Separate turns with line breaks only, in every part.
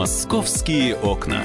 Московские окна.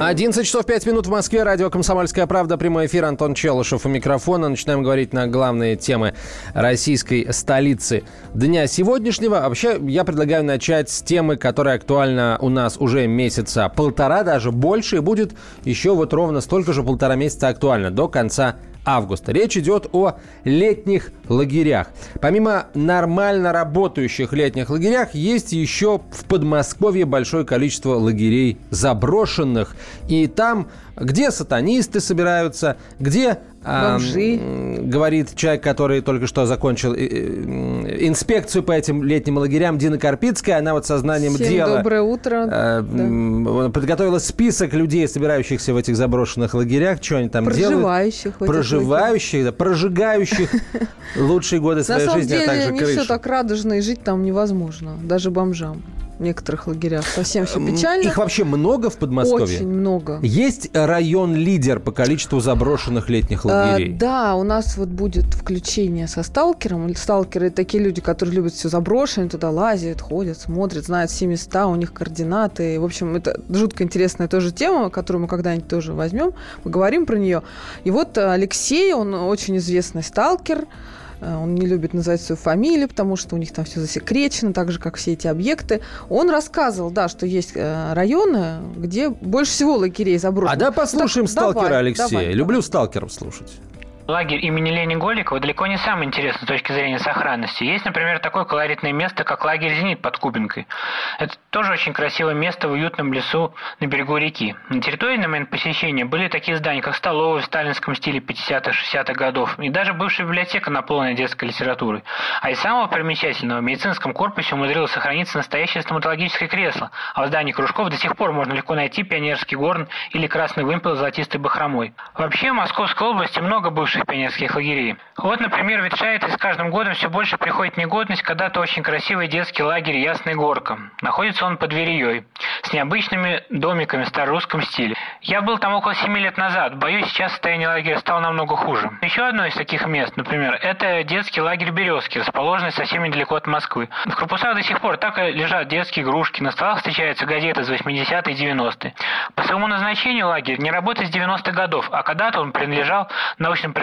11 часов 5 минут в Москве. Радио «Комсомольская правда». Прямой эфир. Антон Челышев у микрофона. Начинаем говорить на главные темы российской столицы дня сегодняшнего. Вообще, я предлагаю начать с темы, которая актуальна у нас уже месяца полтора, даже больше. И будет еще вот ровно столько же полтора месяца актуально до конца августа. Речь идет о летних лагерях. Помимо нормально работающих летних лагерях, есть еще в Подмосковье большое количество лагерей заброшенных. И там, где сатанисты собираются, где
Бомжи.
говорит человек, который только что закончил э, э, инспекцию по этим летним лагерям, Дина Карпицкая. Она вот сознанием
Всем
дела...
доброе утро.
э, м, Подготовила список людей, собирающихся в этих заброшенных лагерях. Что они там делают?
Проживающих. в этих
Проживающих, да, прожигающих лучшие годы
На
своей
самом
жизни, а
деле
также
не все
крышу.
так радужно, и жить там невозможно. Даже бомжам в некоторых лагерях. Совсем все
М,
печально.
Их вообще много в Подмосковье?
Очень много.
Есть район-лидер по количеству заброшенных летних лагерей?
А, да, у нас вот будет включение со сталкером. Сталкеры – такие люди, которые любят все заброшенное, туда лазят, ходят, смотрят, знают все места, у них координаты. В общем, это жутко интересная тоже тема, которую мы когда-нибудь тоже возьмем, поговорим про нее. И вот Алексей, он очень известный сталкер, Э, он не любит называть свою фамилию, потому что у них там все засекречено, так же, как все эти объекты. Он рассказывал, да, что есть э, районы, где больше всего лагерей заброшено.
А да послушаем
Так,
сталкера
давай,
Алексея.
давай,
Люблю сталкеров слушать.
Лагерь имени Лени Голикова далеко не самый интересный с точки зрения сохранности. Есть, например, такое колоритное место, как лагерь «Зенит» под Кубинкой. Это тоже очень красивое место в уютном лесу на берегу реки. На территории на момент посещения были такие здания, как столовая в сталинском стиле 50-60-х годов, и даже бывшая библиотека, наполненная детской литературой. А из самого примечательного, в медицинском корпусе умудрилось сохраниться настоящее стоматологическое кресло, а в здании кружков до сих пор можно легко найти пионерский горн или красный вымпел с золотистой бахромой. Вообще, в Московской области много бывших пионерских лагерей. Вот, например, ветшает и с каждым годом все больше приходит негодность когда-то очень красивый детский лагерь «Ясная горка». Находится он под Вереей, с необычными домиками в старорусском стиле. Я был там около 7 лет назад, боюсь, сейчас состояние лагеря стало намного хуже. Еще одно из таких мест, например, это детский лагерь «Березки», расположенный совсем недалеко от Москвы. В корпусах до сих пор так и лежат детские игрушки, на столах встречаются газеты из 80-х и 90-х. По своему назначению лагерь не работает с 90-х годов, а когда-то он принадлежал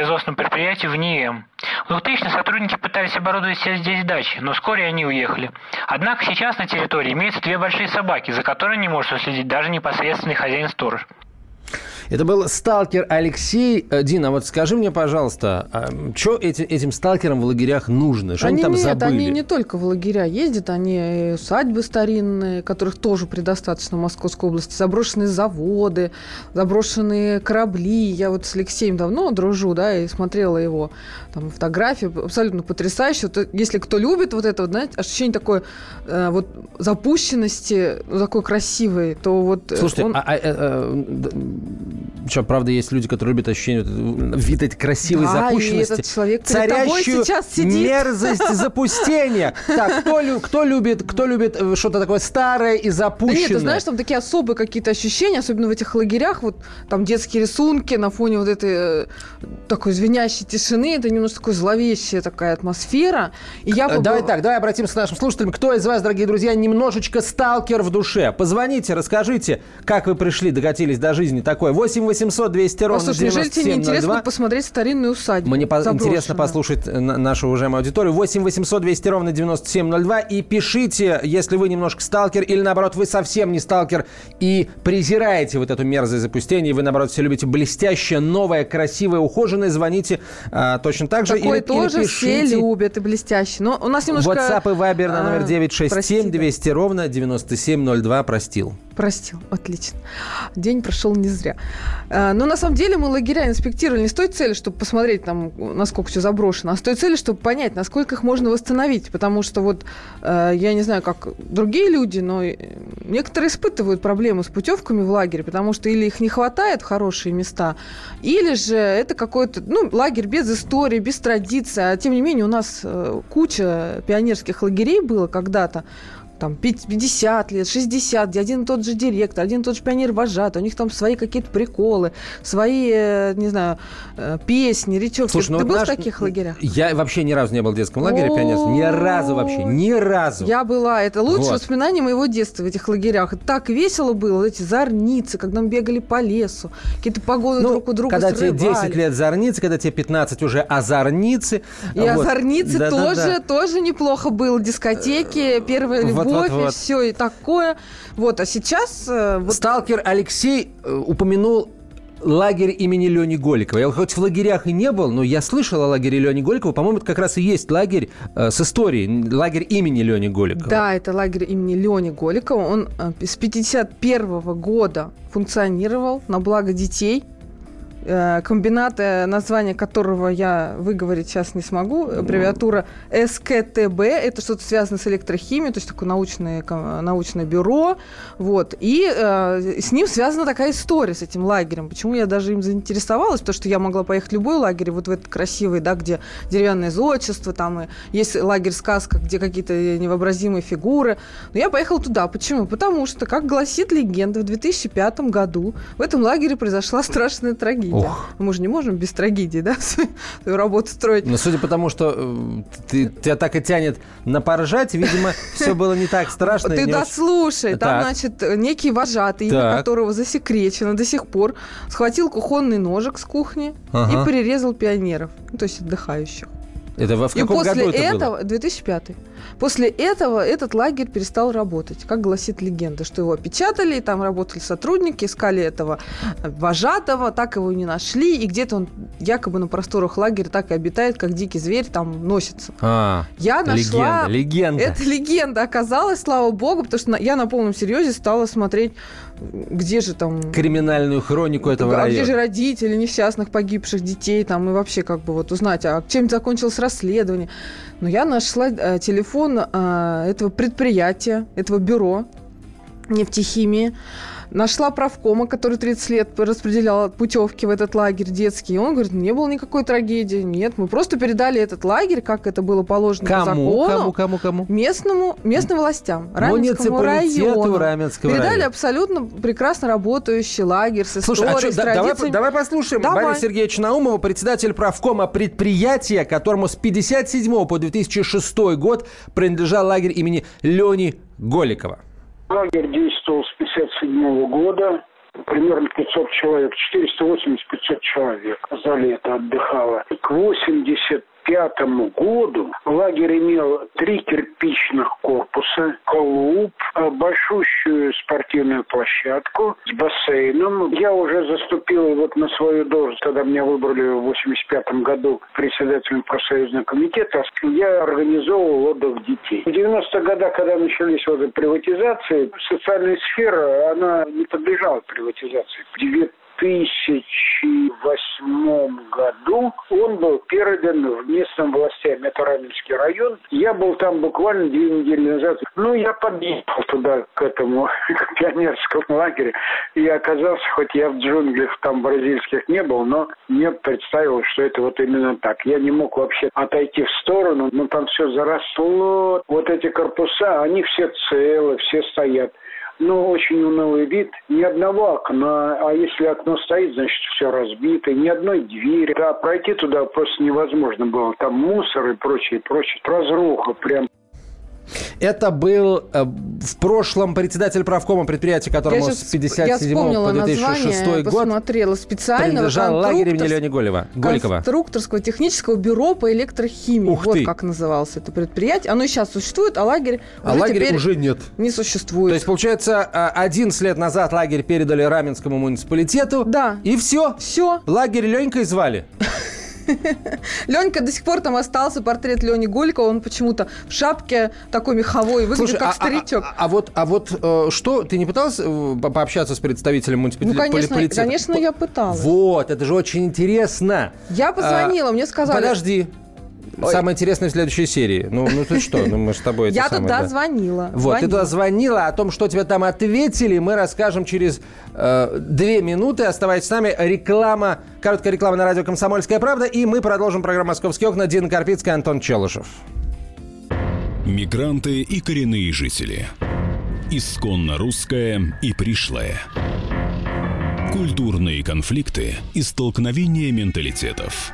научно-производственному предприятию в НИЭМ. В 2000 сотрудники пытались оборудовать все здесь дачи, но вскоре они уехали. Однако сейчас на территории имеются две большие собаки, за которыми не может уследить даже непосредственный хозяин-сторож.
Это был сталкер Алексей. Э, Дина, вот скажи мне, пожалуйста, что этим, этим сталкерам в лагерях нужно? Что они,
они
там
нет,
забыли?
они не только в лагеря ездят, они усадьбы старинные, которых тоже предостаточно в Московской области, заброшенные заводы, заброшенные корабли. Я вот с Алексеем давно дружу, да, и смотрела его там фотографии, абсолютно потрясающе. Вот, если кто любит вот это, вот, знаете, ощущение такой э, вот запущенности, такой красивой, то вот э,
Слушайте,
он...
а, а, э, э, что, правда, есть люди, которые любят ощущение, вид этой красивой
Да, и
запущенности,
этот человек
царящую
сейчас сидит.
мерзость запустения. Так, кто, кто любит, кто любит э, что-то такое старое и
Да
запущенное?
нет, ты знаешь, там такие особые какие-то ощущения, особенно в этих лагерях, вот там детские рисунки на фоне вот этой э, такой звенящей тишины, это немножко такой зловещая такая атмосфера. И я
Э,
бы
Давай так, давай обратимся к нашим слушателям. Кто из вас, дорогие друзья, немножечко сталкер в душе? Позвоните, расскажите, как вы пришли, докатились до жизни такой. 8 800 200 ровно
Послушай, неужели тебе не
9702.
интересно посмотреть старинную усадьбу?
Мне по- интересно послушать на- нашу уважаемую аудиторию. 8 800 200 ровно 9702. И пишите, если вы немножко сталкер, или наоборот, вы совсем не сталкер и презираете вот эту мерзость запустения, и вы, наоборот, все любите блестящее, новое, красивое, ухоженное, звоните а, точно так же.
Такое
или,
тоже
или
все
пишите.
любят и блестяще. Но у нас немножко...
WhatsApp и Viber на номер
а,
967
прости, да.
200 ровно 9702 простил.
Простил, отлично. День прошел не зря. А, Но на самом деле мы лагеря инспектировали не с той целью, чтобы посмотреть, там, насколько все заброшено, а с той целью, чтобы понять, насколько их можно восстановить. Потому что вот э, я не знаю, как другие люди, но э, некоторые испытывают проблемы с путевками в лагерь, потому что или их не хватает в хорошие места, или же это какой-то, ну, лагерь без истории, без традиции. А тем не менее у нас э, куча пионерских лагерей было когда-то, там 50 лет, 60, где один и тот же директор, один и тот же пионер вожатый, у них там свои какие-то приколы, свои, э, не знаю, э, песни, речевки.
Слушай, ну
Ты был
наш-
в таких лагерях?
Я вообще ни разу не был в детском лагере пионерском. Ни разу вообще. Ни разу.
Я была. Это лучшее
Вот.
воспоминание моего детства в этих лагерях. Это так весело было. Эти зорницы, когда мы бегали по лесу, какие-то погоны
Ну,
друг у друга
когда тебе
срывали.
10 лет зорницы, когда тебе 15 уже озорницы.
И
Вот.
озорницы тоже, тоже неплохо было. Дискотеки, первая любовь
вот,
и
вот.
все, и такое. Вот, а сейчас... э, вот
Сталкер Алексей э, упомянул лагерь имени Лени Голикова. Я хоть в лагерях и не был, но я слышал о лагере Лени Голикова. По-моему, это как раз и есть лагерь э, с историей. Лагерь имени Лени Голикова.
Да, это лагерь имени Лени Голикова. Он э, с 51 года функционировал на благо детей. Э, Комбинат, название которого я выговорить сейчас не смогу, аббревиатура СКТБ, это что-то связано с электрохимией, то есть такое научное, научное бюро, вот, и э, с ним связана такая история, с этим лагерем. Почему я даже им заинтересовалась? Потому что я могла поехать в любой лагерь, вот в этот красивый, да, где деревянное зодчество, там и есть лагерь сказка, где какие-то невообразимые фигуры. Но я поехала туда. Почему? Потому что, как гласит легенда, в 2005 году в этом лагере произошла страшная трагедия.
Ох.
Мы же не можем без трагедии, да, свою, работу строить.
Но судя по тому, что э, ты, тебя так и тянет на поржать, видимо, все было не так страшно. и
Ты дослушай. Там, значит, некий вожатый, имя которого засекречено до сих пор, схватил кухонный ножик с кухни и перерезал пионеров, ну, то есть отдыхающих.
Это в
И
каком
после
году это было?
этого, 2005 после этого этот лагерь перестал работать, как гласит легенда, что его опечатали, и там работали сотрудники, искали этого вожатого, так его и не нашли, и где-то он якобы на просторах лагеря так и обитает, как дикий зверь, там носится.
А,
Я нашла...
легенда, легенда.
Это легенда оказалась, слава богу, потому что я на полном серьезе стала смотреть, где же там...
Криминальную хронику этого
а где
района.
же родители несчастных погибших детей, там, и вообще как бы вот узнать, а чем закончилось расследование. Но я нашла э, телефон э, этого предприятия, этого бюро нефтехимии, нашла правкома, который 30 лет распределял путевки в этот лагерь детский. И он говорит, не было никакой трагедии. Нет, мы просто передали этот лагерь, как это было положено по
Кому,
закону.
кому, кому, кому?
Местному, местным властям, Раменскому району.
Раменского
Передали
района.
абсолютно прекрасно работающий лагерь с
Слушай, а
историей,
чё,
с
да- давай,
традициями.
давай послушаем
Давай.
Бориса Сергеевича Наумова, председатель правкома предприятия, которому с 57 по 2006 год принадлежал лагерь имени Лени Голикова.
Лагерь действовал с 57 года. Примерно 500 человек, 480-500 человек за лето отдыхало. К 85 году лагерь имел три кирпичных корпуса, клуб, э, большущую спортивную площадку с бассейном. Я уже заступил вот на свою должность, когда меня выбрали в 85 году председателем профсоюзного комитета. Я организовывал отдых детей. В 90-х годах, когда начались вот приватизации, социальная сфера, она не подлежала приватизации. В 2008 году он был передан в местным властям, это Раменский район. Я был там буквально две недели назад. Ну, я подъехал туда, к этому к пионерскому лагерю, и оказался, хоть я в джунглях там бразильских не был, но мне представилось, что это вот именно так. Я не мог вообще отойти в сторону, но там все заросло. Вот эти корпуса, они все целы, все стоят. Ну, очень унылый вид. Ни одного окна, а если окно стоит, значит, все разбито. Ни одной двери. Да, пройти туда просто невозможно было. Там мусор и прочее, прочее. Разруха прям.
Это был э, в прошлом председатель правкома предприятия, которому
Я
с
щас-
57
я вспомнила
по 2006
название,
год
посмотрела специального
принадлежал лагерь имени Лени Голева, Голикова.
конструкторского технического бюро по электрохимии.
Ух
вот
ты.
как называлось это предприятие. Оно и сейчас существует, а лагерь
А
уже теперь
уже нет.
не существует.
То есть, получается, а, 11 лет назад лагерь передали Раменскому муниципалитету.
Да.
И все.
Все.
Лагерь Ленькой звали.
Ленька до сих пор там остался портрет Лени Голикова. Он почему-то в шапке такой меховой выглядит
Слушай,
как
а- а-
старичок.
А, а вот, а вот э, что, ты не пытался э, по- пообщаться с представителем
ну,
муниципалитета?
конечно, конечно, я пыталась.
Вот, это же очень интересно.
Я позвонила, мне сказали...
Подожди.
Ой.
Самое интересное в следующей серии. Ну, ну ты что? Ну, мы с тобой это
Я
самое,
туда
да.
звонила.
Вот, ты
звонила.
туда звонила, о том, что тебе там ответили, мы расскажем через э, две минуты. Оставайтесь с нами. Реклама, короткая реклама на радио «Комсомольская правда», и мы продолжим программу «Московские окна». Дина Карпицкая, Антон Челышев.
Мигранты и коренные жители. Исконно русское и пришлое. Культурные конфликты и столкновения менталитетов.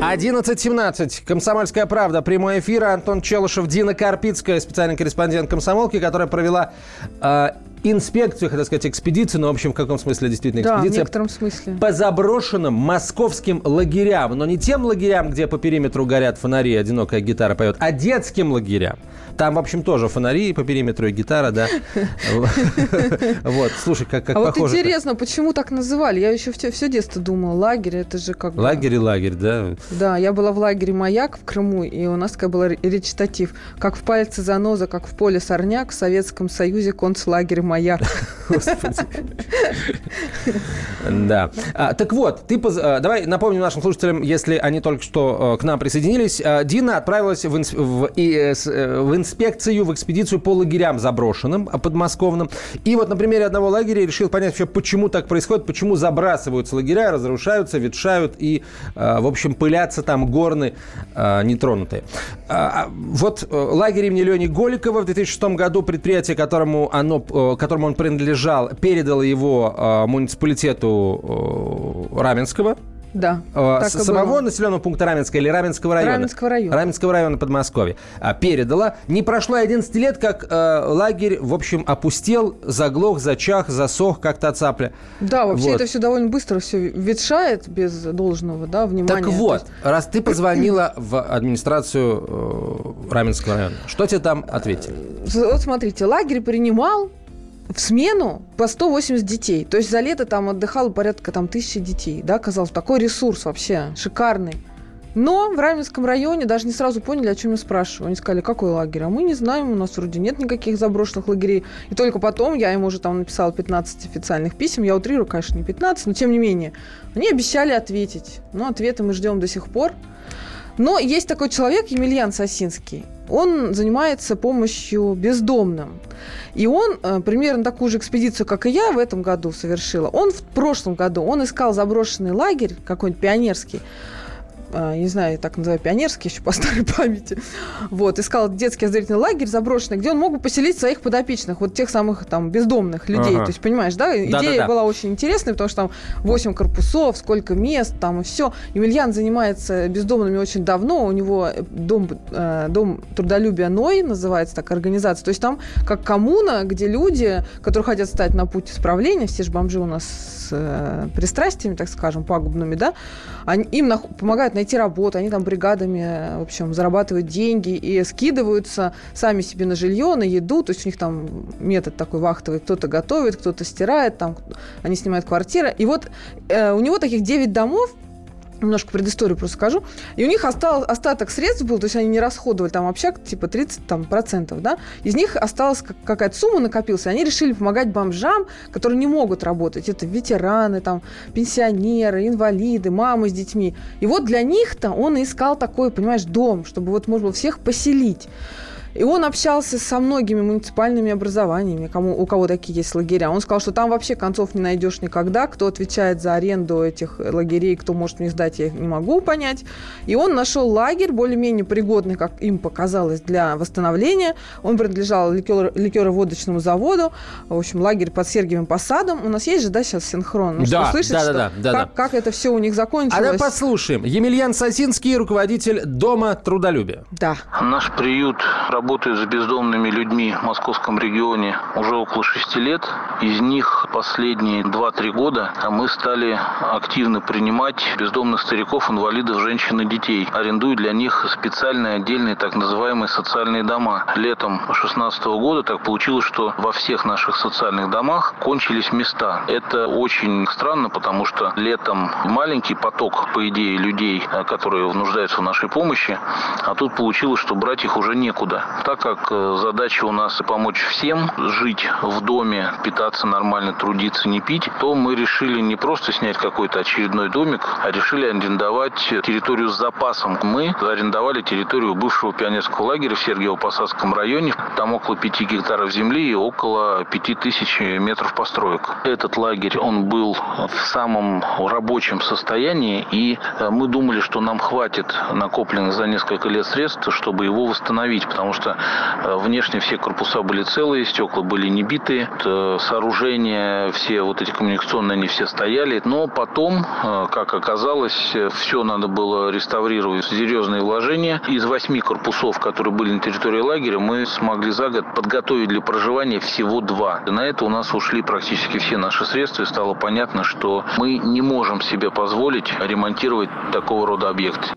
11.17. Комсомольская правда. Прямой эфир. Антон Челышев, Дина Карпицкая, специальный корреспондент комсомолки, которая провела э, инспекцию, хотел сказать, экспедицию, но, в общем, в каком смысле действительно
Да, в
экспедиция.
некотором смысле.
По заброшенным московским лагерям. Но не тем лагерям, где по периметру горят фонари, одинокая гитара поет, а детским лагерям. Там, в общем, тоже фонари по периметру и гитара, да. Вот, слушай, как как
А вот
похоже.
интересно, почему так называли? Я еще все, детство думала, лагерь, это же как бы-
Лагерь и лагерь, да.
Да, я была в лагере «Маяк» в Крыму, и у нас такая была ре- речитатив. Как в пальце заноза, как в поле сорняк, в Советском Союзе концлагерь «Маяк».
Да. А, так вот, ты а, давай напомним нашим слушателям, если они только что э, к нам присоединились. А, Дина отправилась э, э, в инспекцию, в экспедицию по лагерям заброшенным, подмосковным. И вот на примере одного лагеря решил понять вообще, почему так происходит, почему забрасываются лагеря, разрушаются, ветшают и, в общем, пылятся там горны нетронутые. Вот лагерь имени Лени Голикова в 2006 году предприятие, которому, оно, которому он принадлежал, передало его э, муниципалитету э, Раменского.
Да,
Э, с самого
было.
населенного пункта Раменского или Раменского района?
Раменского района.
Раменского района Подмосковья. А, передала. Не прошло и 11 лет, как э, лагерь, в общем, опустел, заглох, зачах, засох, как та цапля.
Да, вообще
Вот.
это все довольно быстро все ветшает без должного да, внимания.
Так вот,
есть
раз ты позвонила в администрацию э, Раменского района, что тебе там ответили?
Вот смотрите, лагерь принимал в смену по 180 детей. То есть за лето там отдыхало порядка там, тысячи детей. Да, казалось, такой ресурс вообще шикарный. Но в Раменском районе даже не сразу поняли, о чем я спрашиваю. Они сказали, какой лагерь? А мы не знаем, у нас вроде нет никаких заброшенных лагерей. И только потом я им уже там написала 15 официальных писем. Я утрирую, конечно, не 15, но тем не менее. Они обещали ответить. Но ответа мы ждем до сих пор. Но есть такой человек, Емельян Сосинский. Он занимается помощью бездомным. И он э, примерно такую же экспедицию, как и я в этом году совершила. Он в прошлом году, он искал заброшенный лагерь, какой-нибудь пионерский, не знаю, так называю, пионерский еще по старой памяти. Вот, искал детский оздоровительный лагерь заброшенный, где он мог бы поселить своих подопечных, вот тех самых там бездомных людей.
Ага.
То есть, понимаешь, да? Идея
Да-да-да.
была очень интересная, потому что там 8 корпусов, сколько мест, там и все. Емельян занимается бездомными очень давно. У него дом, э, дом трудолюбия Ной называется так организация. То есть там как коммуна, где люди, которые хотят стать на путь исправления, все же бомжи у нас с э, пристрастиями, так скажем, пагубными, да, они, им нах- помогают найти работу, они там бригадами, э, в общем, зарабатывают деньги и скидываются сами себе на жилье, на еду, то есть у них там метод такой вахтовый, кто-то готовит, кто-то стирает, там они снимают квартиры. И вот э, у него таких 9 домов, немножко предысторию просто скажу. И у них остал, остаток средств был, то есть они не расходовали там общак, типа 30 там, процентов, да. Из них осталась как- какая-то сумма накопилась, и они решили помогать бомжам, которые не могут работать. Это ветераны, там, пенсионеры, инвалиды, мамы с детьми. И вот для них-то он искал такой, понимаешь, дом, чтобы вот можно было всех поселить. И он общался со многими муниципальными образованиями, кому, у кого такие есть лагеря. Он сказал, что там вообще концов не найдешь никогда. Кто отвечает за аренду этих лагерей, кто может мне сдать, я не могу понять. И он нашел лагерь, более-менее пригодный, как им показалось, для восстановления. Он принадлежал ликер, ликероводочному заводу. В общем, лагерь под Сергиевым посадом. У нас есть же, да, сейчас синхрон? Ну,
Да,
что, слышишь,
да, да, да, да,
как, как это все у них
А
закончилось?
давай послушаем. Емельян Сосинский, руководитель Дома трудолюбия.
Да.
Наш приют работает с бездомными людьми в московском регионе уже около шести лет. Из них последние 2-3 года мы стали активно принимать бездомных стариков, инвалидов, женщин и детей, арендуя для них специальные отдельные так называемые социальные дома. Летом 2016 года так получилось, что во всех наших социальных домах кончились места. Это очень странно, потому что летом маленький поток, по идее, людей, которые нуждаются в нашей помощи, а тут получилось, что брать их уже некуда. Так как э, задача у нас помочь всем жить в доме, питаться нормально, трудиться, не пить, то мы решили не просто снять какой-то очередной домик, а решили арендовать территорию с запасом. Мы арендовали территорию бывшего пионерского лагеря в Сергиево-Посадском районе. Там около 5 гектаров земли и около 5000 метров построек. Этот лагерь, он был в самом рабочем состоянии, и э, мы думали, что нам хватит накопленных за несколько лет средств, чтобы его восстановить, потому что э, внешне все корпуса были целые, стекла были не битые, э, сооружения, все вот эти коммуникационные, они все стояли. Но потом, как оказалось, все надо было реставрировать, серьезные вложения. Из восьми корпусов, которые были на территории лагеря, мы смогли за год подготовить для проживания всего два. И на это у нас ушли практически все наши средства, и стало понятно, что мы не можем себе позволить ремонтировать такого рода объекты.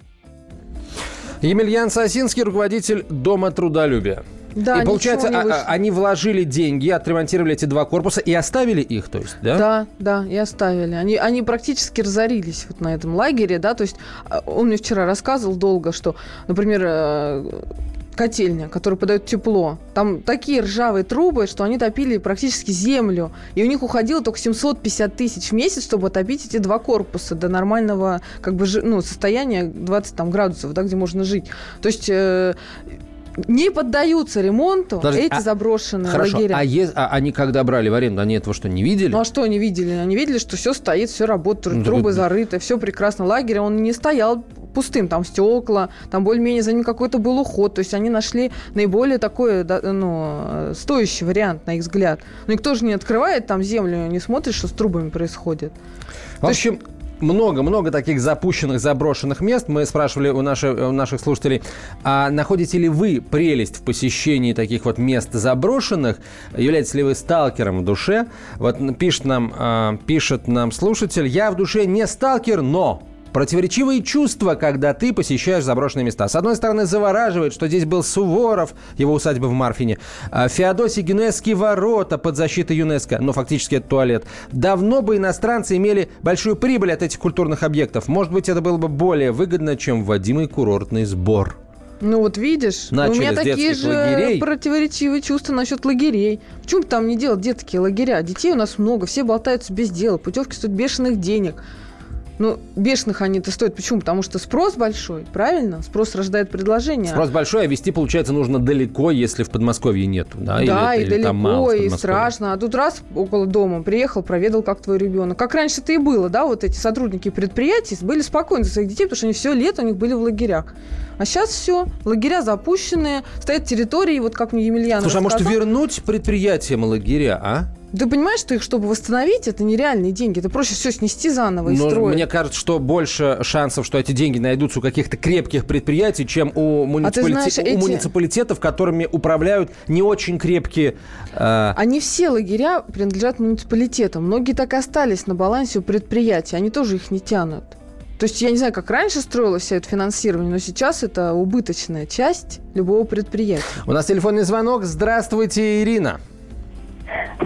Емельян Сосинский, руководитель Дома трудолюбия.
Да,
и получается, а-
вышло.
они вложили деньги, отремонтировали эти два корпуса и оставили их, то есть, да?
Да, да, и оставили. Они, они практически разорились вот на этом лагере, да, то есть а, он мне вчера рассказывал долго, что, например, э, котельня, которая подает тепло, там такие ржавые трубы, что они топили практически землю, и у них уходило только 750 тысяч в месяц, чтобы отопить эти два корпуса до нормального как бы, ну, состояния 20 там, градусов, да, где можно жить. То есть э, не поддаются ремонту
Подожди,
эти
а-
заброшенные
Хорошо,
лагеря.
а, е- а они когда брали в аренду, они этого что, не видели?
Ну а что они видели? Они видели, что все стоит, все работает,
Ну,
трубы зарыты, все прекрасно. Лагерь, он не стоял пустым, там стекла, там более-менее за ним какой-то был уход. То есть они нашли наиболее такой, да, ну, э, стоящий вариант, на их взгляд. Но никто же не открывает там землю, не смотрит, что с трубами происходит.
В общем, много-много таких запущенных, заброшенных мест. Мы спрашивали у, наших, у наших слушателей, а находите ли вы прелесть в посещении таких вот мест заброшенных? Являетесь ли вы сталкером в душе? Вот пишет нам, а, пишет нам слушатель, я в душе не сталкер, но Противоречивые чувства, когда ты посещаешь заброшенные места. С одной стороны, завораживает, что здесь был Суворов, его усадьба в Марфине, а, Феодосий Генуэзские ворота под защитой ЮНЕСКО, но фактически это туалет. Давно бы иностранцы имели большую прибыль от этих культурных объектов. Может быть, это было бы более выгодно, чем вводимый курортный сбор.
Ну вот видишь,
Начали
у меня такие же
лагерей.
противоречивые чувства насчет лагерей. Почему бы там не делать детские лагеря? Детей у нас много, все болтаются без дела, путевки стоят бешеных денег. Ну, бешеных они-то стоят. Почему? Потому что спрос большой, правильно? Спрос рождает предложение.
Спрос большой, а вести, получается, нужно далеко, если в Подмосковье нет. Да,
Да,
или,
и
или
далеко,
мало
и страшно. А тут раз около дома приехал, проведал, как твой ребенок. Как раньше это и было, да, вот эти сотрудники предприятий были спокойны за своих детей, потому что они все лето у них были в лагерях. А сейчас все, лагеря запущенные, стоят территории, вот как мне Емельян
Слушай, а может
рассказал.
вернуть предприятиям лагеря, а?
Ты понимаешь, что их, чтобы восстановить, это нереальные деньги. Это проще все снести заново и
Но
строить.
мне кажется, что больше шансов, что эти деньги найдутся у каких-то крепких предприятий, чем у, муниципалите-
знаешь,
у
эти-
муниципалитетов, которыми управляют не очень крепкие... э,
Они все лагеря принадлежат муниципалитетам. Многие так и остались на балансе у предприятий. Они тоже их не тянут. То есть я не знаю, как раньше строилось все это финансирование, но сейчас это убыточная часть любого предприятия.
У нас телефонный звонок. Здравствуйте, Ирина.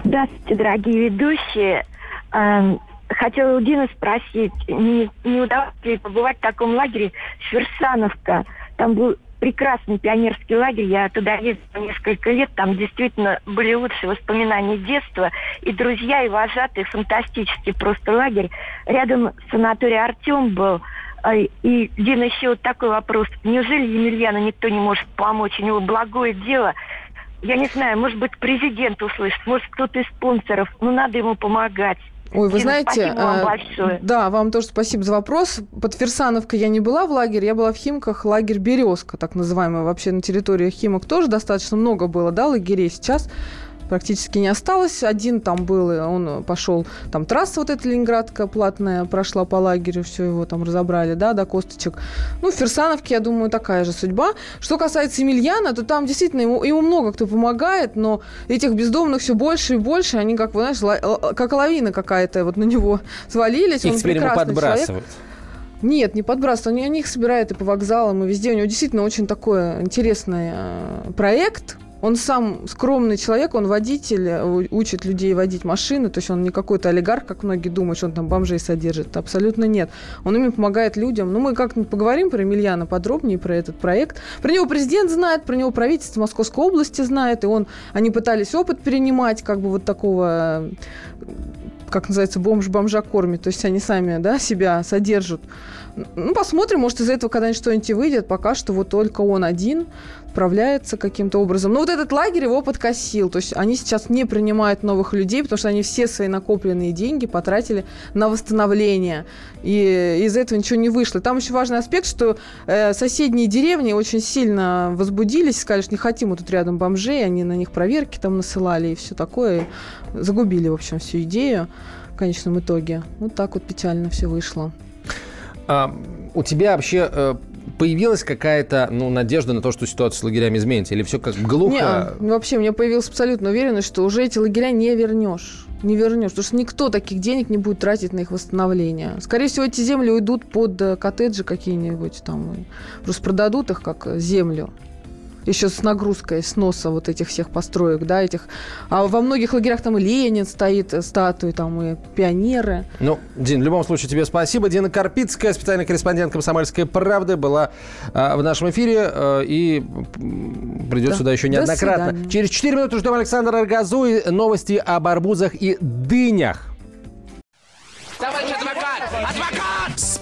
Здравствуйте, дорогие ведущие. Эм, Хотела у Дины спросить, не, не удалось ли побывать в таком лагере Сверсановка? Там был прекрасный пионерский лагерь, я туда ездила несколько лет, там действительно были лучшие воспоминания детства, и друзья, и вожатые, фантастический просто лагерь. Рядом санаторий «Артем» был, А, и, Дина, еще вот такой вопрос. Неужели Емельяну никто не может помочь? У него благое дело. Я не знаю, может быть, президент услышит, может, кто-то из спонсоров. Ну, надо ему помогать.
Ой, вы
Дина,
знаете,
вам
а,
большое.
да, вам тоже спасибо за вопрос. Под Ферсановкой я не была в лагере, я была в Химках, лагерь «Березка», так называемый. Вообще на территории Химок тоже достаточно много было, да, лагерей сейчас. Практически не осталось. Один там был, он пошел, там трасса вот эта ленинградская платная прошла по лагерю, все его там разобрали, да, до косточек. Ну, в Ферсановке, я думаю, такая же судьба. Что касается Емельяна, то там действительно ему, ему много кто помогает, но этих бездомных все больше и больше, они, как вы знаешь, как лавина какая-то вот на него свалились.
Их он теперь ему подбрасывают. Человек.
Нет, не подбрасывают. Они, они их собирают и по вокзалам, и везде. У него действительно очень такой интересный э, проект. Он сам скромный человек, он водитель, учит людей водить машины, то есть он не какой-то олигарх, как многие думают, что он там бомжей содержит. Абсолютно нет. Он именно помогает людям. Ну, мы как-нибудь поговорим про Емельяна подробнее, про этот проект. Про него президент знает, про него правительство Московской области знает, и он, они пытались опыт перенимать, как бы вот такого как называется, бомж бомжа кормит, то есть они сами, да, себя содержат. Ну, посмотрим, может, из этого когда-нибудь что-нибудь выйдет. Пока что вот только он один справляется каким-то образом. Но вот этот лагерь его подкосил. То есть они сейчас не принимают новых людей, потому что они все свои накопленные деньги потратили на восстановление. И из этого ничего не вышло. Там еще важный аспект, что э, соседние деревни очень сильно возбудились, сказали, что не хотим вот тут рядом бомжей, они на них проверки там насылали и все такое. Загубили, в общем, всю идею в конечном итоге. Вот так вот печально все вышло.
А, у тебя вообще э, появилась какая-то ну, надежда на то, что ситуация с лагерями изменится? Или все как глухо?
Не, а, вообще, у меня появилась абсолютно уверенность, что уже эти лагеря не вернешь. Не вернешь, потому что никто таких денег не будет тратить на их восстановление. Скорее всего, эти земли уйдут под э, коттеджи какие-нибудь там. Просто продадут их как землю еще с нагрузкой сноса вот этих всех построек, да, этих. А во многих лагерях там и Ленин стоит, э, статуи, там и пионеры.
Ну, Дин, в любом случае тебе спасибо. Дина Карпицкая, специальный корреспондент «Комсомольской правды», была э, в нашем эфире э, и придет да. сюда еще неоднократно. Через 4 минуты ждем Александра Аргазу и новости об арбузах и дынях.
Товарищ!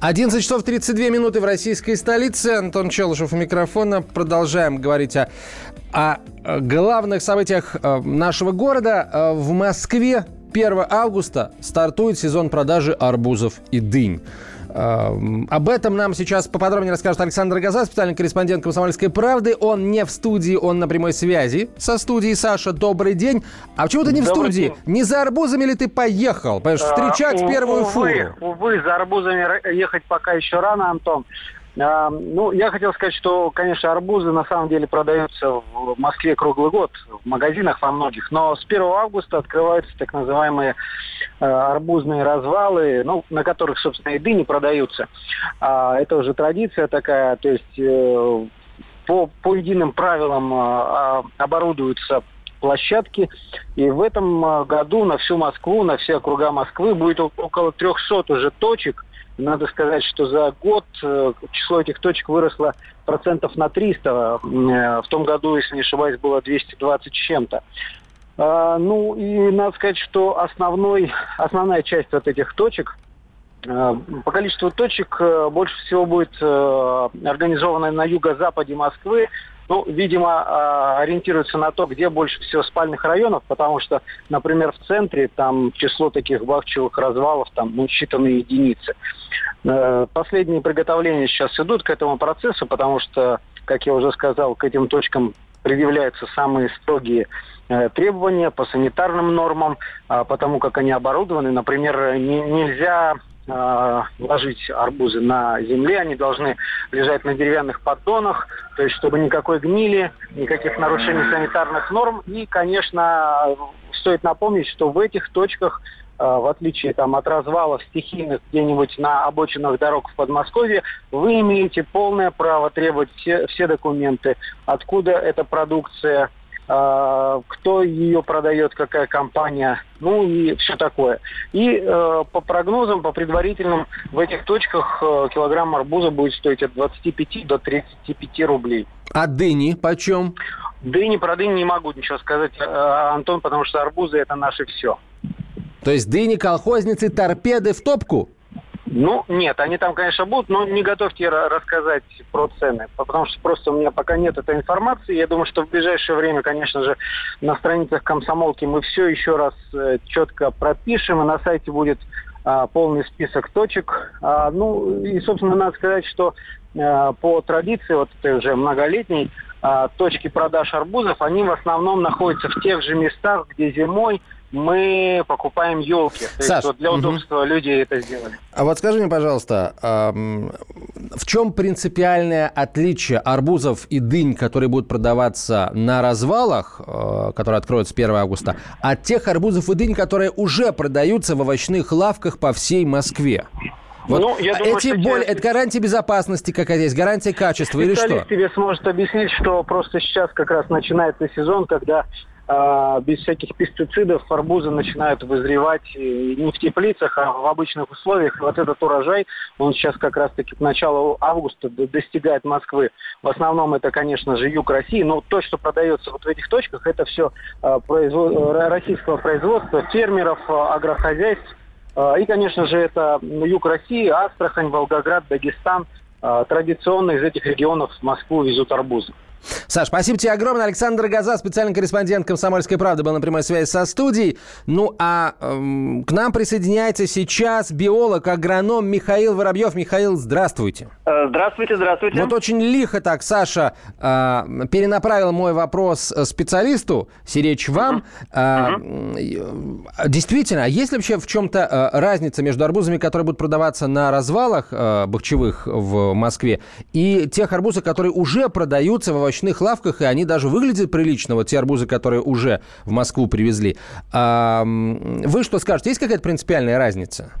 11 часов 32 минуты в российской столице. Антон Челышев у микрофона. Продолжаем говорить о, о главных событиях э, нашего города. Э, в Москве 1 августа стартует сезон продажи арбузов и дынь. Об этом нам сейчас поподробнее расскажет Александр Газа, специальный корреспондент «Комсомольской правды». Он не в студии, он на прямой связи со студией. Саша, добрый день. А почему ты не добрый в студии? День. Не за арбузами ли ты поехал? Понимаешь, встречать а, первую увы, фуру.
Увы, за арбузами ехать пока еще рано, Антон. А, ну, я хотел сказать, что, конечно, арбузы на самом деле продаются в Москве круглый год, в магазинах во многих, но с 1 августа открываются так называемые э, арбузные развалы, ну, на которых, собственно, и дыни продаются. А, это уже традиция такая, то есть э, по, по единым правилам э, оборудуются площадки. И в этом году на всю Москву, на все округа Москвы будет около 300 уже точек, надо сказать, что за год э, число этих точек выросло процентов на 300. Э, в том году, если не ошибаюсь, было 220 с чем-то. А, ну и надо сказать, что основной, основная часть вот этих точек, э, по количеству точек больше всего будет организована на юго-западе Москвы, ну, видимо, а, ориентируются на то, где больше всего спальных районов, потому что, например, в центре там число таких бахчевых развалов там ну, считанные единицы. Э, последние приготовления сейчас идут к этому процессу, потому что, как я уже сказал, к этим точкам предъявляются самые строгие э, требования по санитарным нормам, а, потому как они оборудованы. Например, не, нельзя э, ложить арбузы на земле, они должны лежать на деревянных поддонах, то есть чтобы никакой гнили, никаких нарушений санитарных норм. И, конечно, стоит напомнить, что в этих точках э, в отличие там, от развалов стихийных где-нибудь на обочинах дорог в Подмосковье, вы имеете полное право требовать все, все документы, откуда эта продукция, а, кто ее продает, какая компания, ну и все такое. И э, по прогнозам, по предварительным, в этих точках э, килограмм арбуза будет стоить от 25 до 35 рублей.
А дыни почем?
Дыни, про дыни не могу ничего сказать, э, Антон, потому что арбузы это наше все.
То есть дыни, колхозницы, торпеды в топку?
Ну, нет, они там, конечно, будут, но не готовьте рассказать про цены, потому что просто у меня пока нет этой информации. Я думаю, что в ближайшее время, конечно же, на страницах комсомолки мы все еще раз э, четко пропишем, и на сайте будет а, полный список точек. А, ну, и, собственно, надо сказать, что а, по традиции, вот этой уже многолетней, а, точки продаж арбузов, они в основном находятся в тех же местах, где зимой мы покупаем елки. То
Саш,
есть вот для удобства угу. люди это сделали.
А вот скажи мне, пожалуйста, в чем принципиальное отличие арбузов и дынь, которые будут продаваться на развалах, э, которые откроются 1 августа, от тех арбузов и дынь, которые уже продаются в овощных лавках по всей Москве? Вот ну, я думаю, эти боль, это гарантия безопасности какая-то есть, гарантия качества или что?
тебе сможет объяснить, что просто сейчас как раз начинается сезон, когда без всяких пестицидов арбузы начинают вызревать не в теплицах, а в обычных условиях. И вот этот урожай, он сейчас как раз-таки к началу августа достигает Москвы. В основном это, конечно же, юг России, но то, что продается вот в этих точках, это все а, производ... российского производства, фермеров, а, агрохозяйств. И, конечно же, это юг России, Астрахань, Волгоград, Дагестан. Традиционно из этих регионов в Москву везут арбузы.
Саш, спасибо тебе огромное. Александр Газа, специальный корреспондент «Комсомольской правды», был на прямой связи со студией. Ну, а эм, к нам присоединяется сейчас биолог, агроном Михаил Воробьев. Михаил, здравствуйте.
Э, здравствуйте, здравствуйте.
Вот очень лихо так Саша э, перенаправил мой вопрос э, специалисту, сиречь вам. Uh-huh. Э, действительно, а есть ли вообще в чем-то э, разница между арбузами, которые будут продаваться на развалах э, бахчевых в Москве, и тех арбузов, которые уже продаются в овощных лавках, и они даже выглядят прилично, вот те арбузы, которые уже в Москву привезли. А, вы что скажете, есть какая-то принципиальная разница?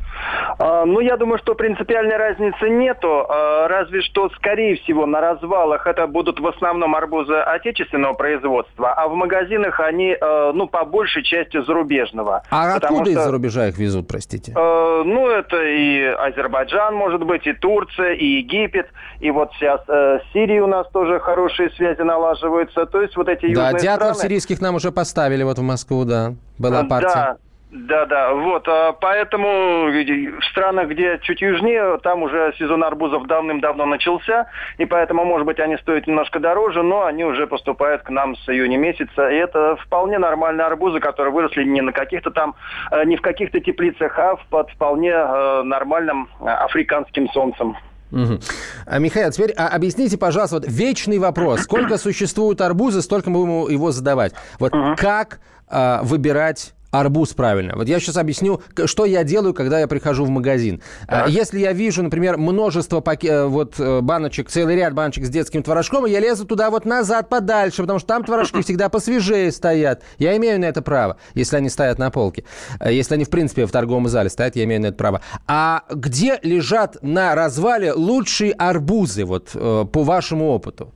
А, ну, я думаю, что принципиальной разницы нету, а, разве что, скорее всего, на развалах это будут в основном арбузы отечественного производства, а в магазинах они, а, ну, по большей части зарубежного.
А откуда что, из-за рубежа их везут, простите? Ну,
это и Азербайджан, может быть, и Турция, и Египет, и вот сейчас э, Сирия у нас тоже хорошие связи налаживаются, то есть вот эти
южные Да, дятлов страны... сирийских нам уже поставили вот в Москву, да, была партия.
Да, да, да, вот, а поэтому в странах, где чуть южнее, там уже сезон арбузов давным-давно начался, и поэтому, может быть, они стоят немножко дороже, но они уже поступают к нам с июня месяца, и это вполне нормальные арбузы, которые выросли не на каких-то там, э, не в каких-то теплицах, а под вполне э, нормальным э, африканским солнцем.
Угу. А, Михаил, теперь а, объясните, пожалуйста, вот вечный вопрос. Сколько существует арбузы, столько мы будем его задавать. Вот угу. как а, выбирать арбуз правильно. Вот я сейчас объясню, что я делаю, когда я прихожу в магазин. А, так. Если я вижу, например, множество паке- э, вот э, баночек, целый ряд баночек с детским творожком, я лезу туда вот назад подальше, потому что там творожки всегда посвежее стоят. Я имею на это право, если они стоят на полке. Э, если они, в принципе, в торговом зале стоят, я имею на это право. А где лежат на развале лучшие арбузы, вот по вашему опыту?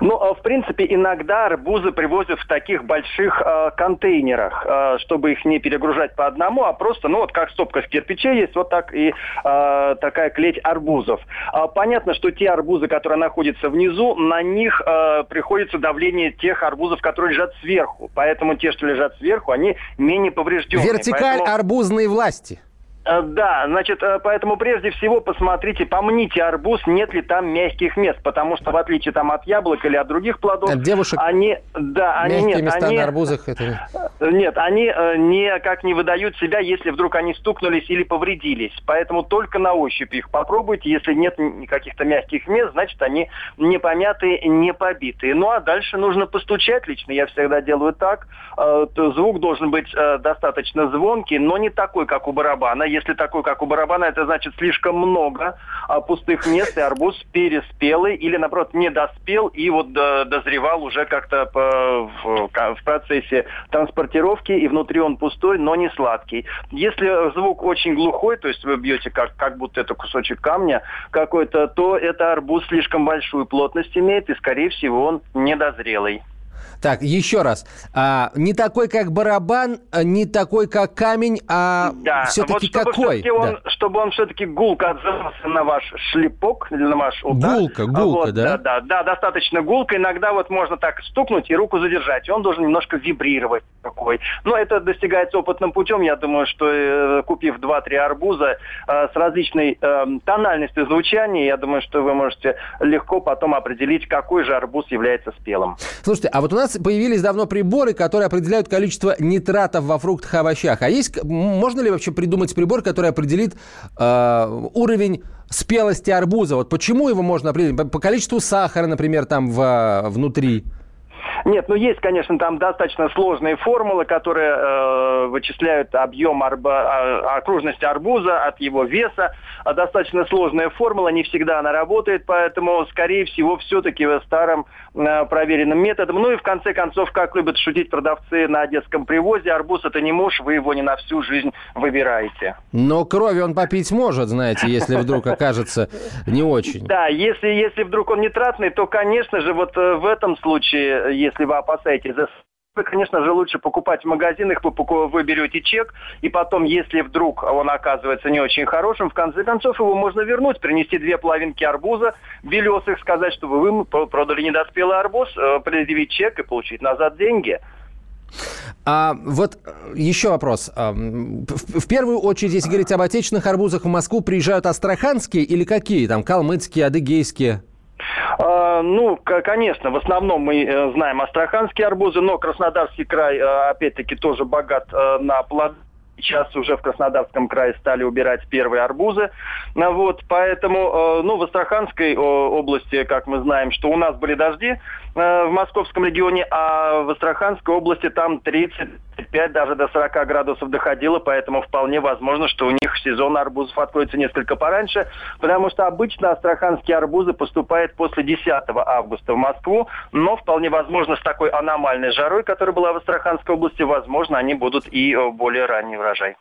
Ну, а, в принципе, иногда арбузы привозят в таких больших э, контейнерах, э, чтобы их не перегружать по одному, а просто, ну, вот как стопка с кирпичей есть, вот так и э, такая клеть арбузов. Э, понятно, что те арбузы, которые находятся внизу, на них э, приходится давление тех арбузов, которые лежат сверху. Поэтому те, что лежат сверху, они менее повреждены.
Вертикаль
Поэтому...
арбузной власти.
Э, да, значит, э, поэтому прежде всего посмотрите, помните арбуз, нет ли там мягких мест, потому что в отличие там от яблок или от других плодов,
от девушек,
они, да, они
нет,
места они,
на арбузах это
э, нет, они никак не выдают себя, если вдруг они стукнулись или повредились, поэтому только на ощупь их попробуйте, если нет каких-то мягких мест, значит они не помятые, не побитые. Ну а дальше нужно постучать, лично я всегда делаю так, звук должен быть достаточно звонкий, но не такой, как у барабана если такой, как у барабана, это значит слишком много а, пустых мест, и арбуз переспелый или, наоборот, не доспел и вот до, дозревал уже как-то в процессе транспортировки, и внутри он пустой, но не сладкий. Если звук очень глухой, то есть вы бьете как, как будто это кусочек камня какой-то, то это арбуз слишком большую плотность имеет, и, скорее всего, он недозрелый.
Так, еще раз. А, не такой, как барабан, а не такой, как камень, а да. все-таки вот какой?
Все он, да. Чтобы он все-таки гулко отзывался на ваш шлепок или на ваш удар.
Гулка, гулка,
вот,
да?
да? Да, да, достаточно гулко. Иногда вот можно так стукнуть и руку задержать. И он должен немножко вибрировать. какой. Но это достигается опытным путем. Я думаю, что э, купив 2-3 арбуза э, с различной э, тональностью звучания, я думаю, что вы можете легко потом определить, какой же арбуз является спелым.
Слушайте, а вот у нас появились давно приборы, которые определяют количество нитратов во фруктах и овощах. А есть, можно ли вообще придумать прибор, который определит э, уровень спелости арбуза? Вот почему его можно определить? По, по количеству сахара, например, там в, внутри?
Нет, ну есть, конечно, там достаточно сложные формулы, которые э, вычисляют объем арба, а, окружности арбуза от его веса. А достаточно сложная формула, не всегда она работает, поэтому, скорее всего, все-таки старым э, проверенным методом. Ну и в конце концов, как любят шутить продавцы на детском привозе, арбуз это не муж, вы его не на всю жизнь выбираете.
Но крови он попить может, знаете, если вдруг окажется не очень.
Да, если, если вдруг он нитратный, то, конечно же, вот э, в этом случае, если вы опасаетесь за конечно же, лучше покупать в магазинах, вы, вы берете чек, и потом, если вдруг он оказывается не очень хорошим, в конце концов его можно вернуть, принести две половинки арбуза, белесых, сказать, что вы продали недоспелый арбуз, э, предъявить чек и получить назад деньги.
А вот еще вопрос. А, в первую очередь, если говорить об отечественных арбузах в Москву, приезжают астраханские или какие? Там калмыцкие, адыгейские?
А, ну, конечно, в основном мы э, знаем астраханские арбузы, но Краснодарский край, э, опять-таки, тоже богат э, на плоды. Сейчас уже в Краснодарском крае стали убирать первые арбузы. Ну вот, поэтому, ну, в Астраханской области, как мы знаем, что у нас были дожди, Э, в московском регионе, а в Астраханской области там 35, даже до 40 градусов доходило, поэтому вполне возможно, что у них сезон арбузов откроется несколько пораньше, потому что обычно астраханские арбузы поступают после 10 августа в Москву, но вполне возможно с такой аномальной жарой, которая была в Астраханской области, возможно, они будут и э, более ранний урожай.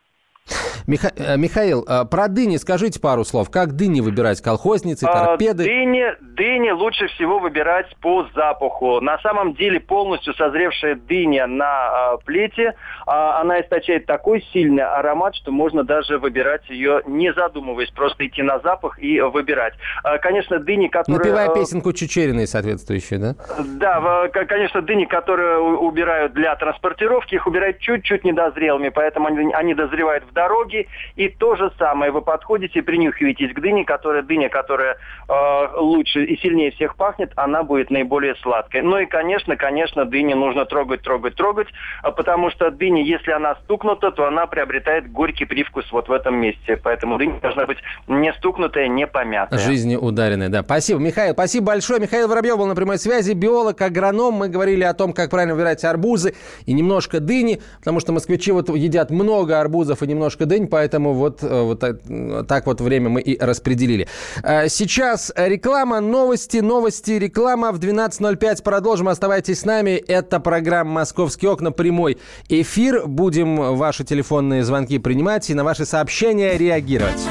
Миха... Э, Михаил, э, про дыни скажите пару слов. Как дыни выбирать? Колхозницы, а, торпеды?
Дыни, дыни лучше всего выбирать по запаху. На самом деле полностью созревшая дыня на а, плете, а, она источает такой сильный аромат, что можно даже выбирать ее не задумываясь, просто идти на запах и выбирать. Конечно, дыни, которые...
Напевая э, песенку Чечериной соответствующую, да?
Да, конечно, дыни, которые убирают для транспортировки, их убирают чуть-чуть недозрелыми, поэтому они, они дозревают в дороги. И то же самое, вы подходите, принюхиваетесь к дыне, которая дыня, которая э, лучше и сильнее всех пахнет, она будет наиболее сладкой. Ну и, конечно, конечно, дыни нужно трогать, трогать, трогать, а потому что дыня, если она стукнута, то она приобретает горький привкус вот в этом месте. Поэтому дыня должна быть не стукнутая, не помятая.
Жизни ударенная, да. Спасибо, Михаил. Спасибо большое. Михаил Воробьев был на прямой связи, биолог, агроном. Мы говорили о том, как правильно выбирать арбузы и немножко дыни, потому что москвичи вот едят много арбузов и немного немножко день, поэтому вот, э, вот так вот время мы и распределили. Э, сейчас реклама, новости, новости, реклама. В 12.05 продолжим. Оставайтесь с нами. Это программа «Московские окна». Прямой эфир. Будем ваши телефонные звонки принимать и на ваши сообщения реагировать.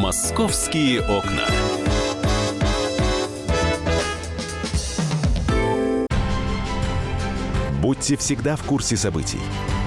«Московские окна». Будьте всегда в курсе событий.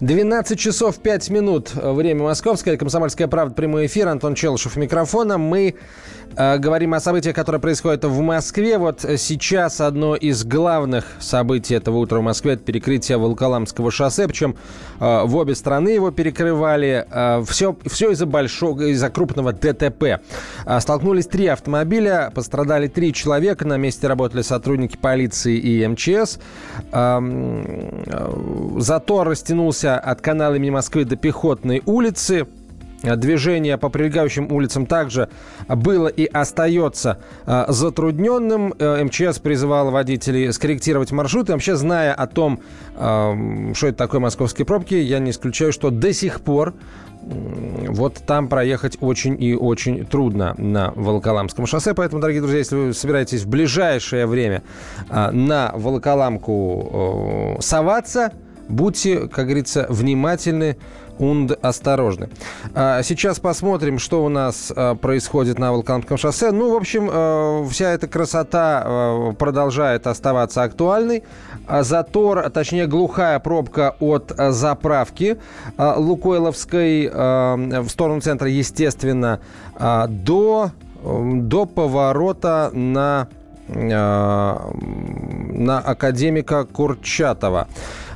12 часов 5 минут. Время московское. Комсомольская правда. Прямой эфир. Антон Челышев микрофона. Мы Э, говорим о событиях, которые происходят в Москве. Вот сейчас одно из главных событий этого утра в Москве – это перекрытие Волколамского шоссе. Причем э, в обе стороны его перекрывали. Все, э, все из-за большого, из-за крупного ДТП. Столкнулись три автомобиля, пострадали три человека. На месте работали сотрудники полиции и МЧС. Затор растянулся от канала имени Москвы до Пехотной улицы. движение по прилегающим улицам также было и остается затрудненным. МЧС призывал водителей скорректировать маршруты. Вообще, зная о том, что это такое московские пробки, я не исключаю, что до сих пор вот там проехать очень и очень трудно на Волоколамском шоссе. Поэтому, дорогие друзья, если вы собираетесь в ближайшее время а, на Волоколамку соваться, будьте, как говорится, внимательны und осторожны. А, сейчас посмотрим, что у нас а, происходит на Волконском шоссе. Ну, в общем, а, вся эта красота продолжает оставаться актуальной. Затор, точнее, глухая пробка от заправки Лукойловской в сторону центра, естественно, до, до поворота на на академика Курчатова.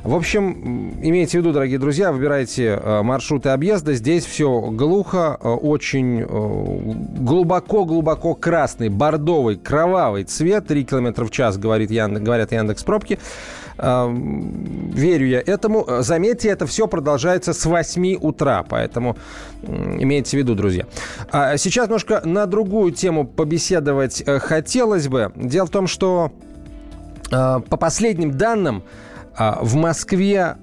В общем, имейте в виду, дорогие друзья, выбирайте э, маршруты объезда. Здесь все глухо, э, очень глубоко-глубоко красный, бордовый, кровавый цвет. 3 км в час, говорит Яндекс, говорят Яндекс пробки. Э, верю я этому. Заметьте, это все продолжается с 8 утра, поэтому имейте в виду, друзья. А сейчас немножко на другую тему побеседовать хотелось бы. Дело в том, что по последним данным, а, в Москве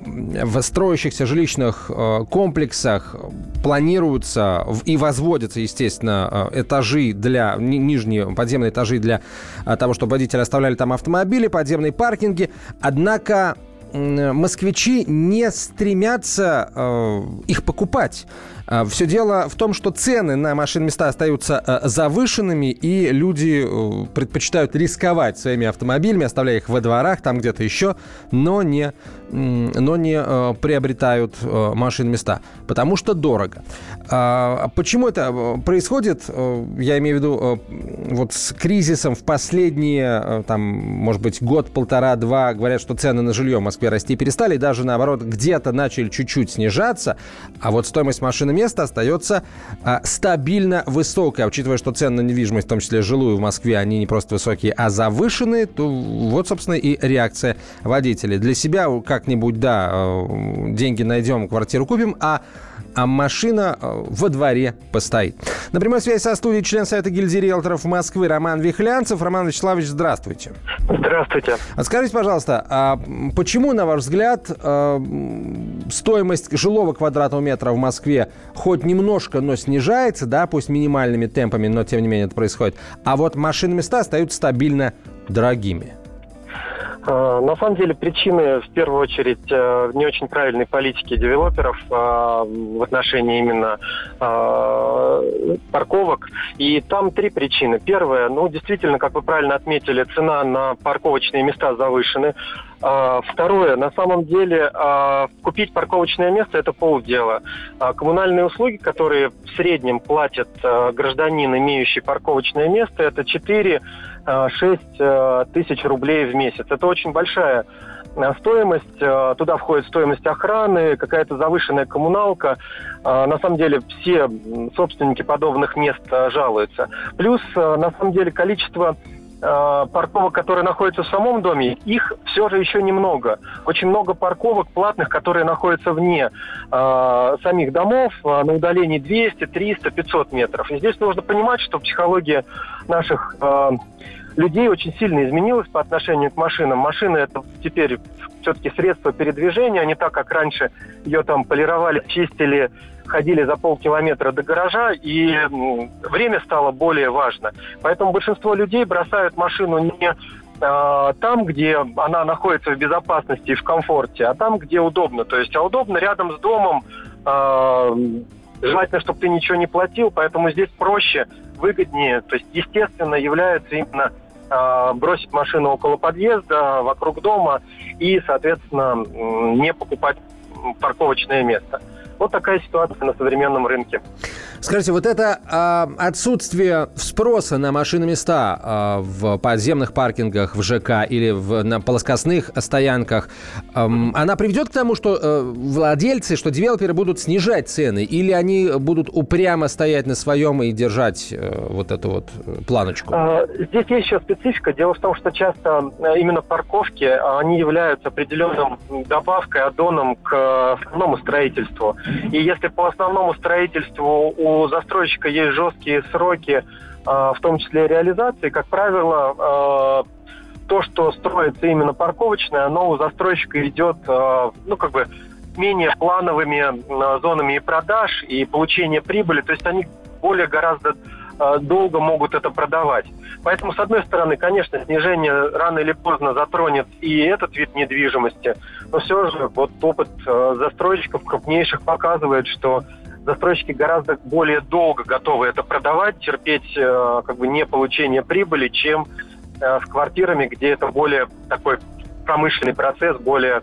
в строящихся жилищных э, комплексах планируются и возводятся, естественно, э, этажи для, нижние подземные этажи для э, того, чтобы водители оставляли там автомобили, подземные паркинги. Однако москвичи не стремятся э, их покупать. А, Все дело в том, что цены на машин места остаются э, завышенными, и люди э, предпочитают рисковать своими автомобилями, оставляя их во дворах, там где-то еще, но не, но не э, приобретают машин места, потому что дорого. А, почему это происходит? Я имею в виду вот с кризисом в последние, там, может быть, год, полтора, два, говорят, что цены на жилье в Москве расти перестали, даже наоборот где-то начали чуть-чуть снижаться, а вот стоимость машины место остается а, стабильно высокое. Учитывая, что цены на недвижимость, в том числе жилую в Москве, они не просто высокие, а завышенные, то вот, собственно, и реакция водителей. Для себя как-нибудь, да, э, деньги найдем, квартиру купим, а а машина э, во дворе постоит. На прямой связи со студией член Совета гильдии риэлторов Москвы Роман Вихлянцев. Роман Вячеславович, здравствуйте.
Здравствуйте.
А скажите, пожалуйста, а почему, на ваш взгляд, э, стоимость жилого квадратного метра в Москве хоть немножко, но снижается, да, пусть минимальными темпами, но тем не менее это происходит, а вот машины места остаются стабильно дорогими?
А, на самом деле причины в первую очередь э, не очень правильной политики девелоперов а, в отношении именно а, парковок. И там три причины. Первая, ну действительно, как вы правильно отметили, цена на парковочные места завышены. Второе, на самом деле купить парковочное место это полдела. Коммунальные услуги, которые в среднем платят гражданин, имеющий парковочное место, это 4 6 э, тысяч рублей в месяц. Это очень большая э, стоимость, э, туда входит стоимость охраны, какая-то завышенная коммуналка. На самом деле все собственники подобных мест жалуются. Плюс, на самом деле, количество парковок, которые находятся в самом доме, их все же еще немного. Очень много парковок платных, которые находятся вне э, самих домов, э, на удалении 200, 300, 500 метров. И здесь нужно понимать, что психология наших э, людей очень сильно изменилось по отношению к машинам. Машины это теперь все-таки средство передвижения, а не так, как раньше ее там полировали, чистили, ходили за полкилометра до гаража, и время стало более важно. Поэтому большинство людей бросают машину не а, там, где она находится в безопасности и в комфорте, а там, где удобно. То есть, а удобно рядом с домом, э, желательно, чтобы ты ничего не платил, поэтому здесь проще, выгоднее. То есть, естественно, является именно э, бросить машину около подъезда, вокруг дома и, соответственно, не покупать парковочное место. Вот такая ситуация на современном рынке.
Скажите, вот это э, отсутствие спроса на машиноместа э, в подземных паркингах, в ЖК или в, на плоскостных стоянках, э, она приведет к тому, что э, владельцы, что девелоперы будут снижать цены, или они будут упрямо стоять на своем и держать э, вот эту вот э, планочку?
А, здесь есть еще специфика. Дело в том, что часто именно парковки, они являются определенным добавкой, аддоном к основному строительству. И если по основному строительству у застройщика есть жесткие сроки, в том числе реализации, как правило, то, что строится именно парковочное, оно у застройщика идет, ну, как бы, менее плановыми зонами и продаж, и получения прибыли. То есть они более гораздо долго могут это продавать. Поэтому, с одной стороны, конечно, снижение рано или поздно затронет и этот вид недвижимости, но все же вот опыт э, застройщиков крупнейших показывает, что застройщики гораздо более долго готовы это продавать, терпеть э, как бы не получение прибыли, чем с квартирами, где это более такой промышленный процесс, более.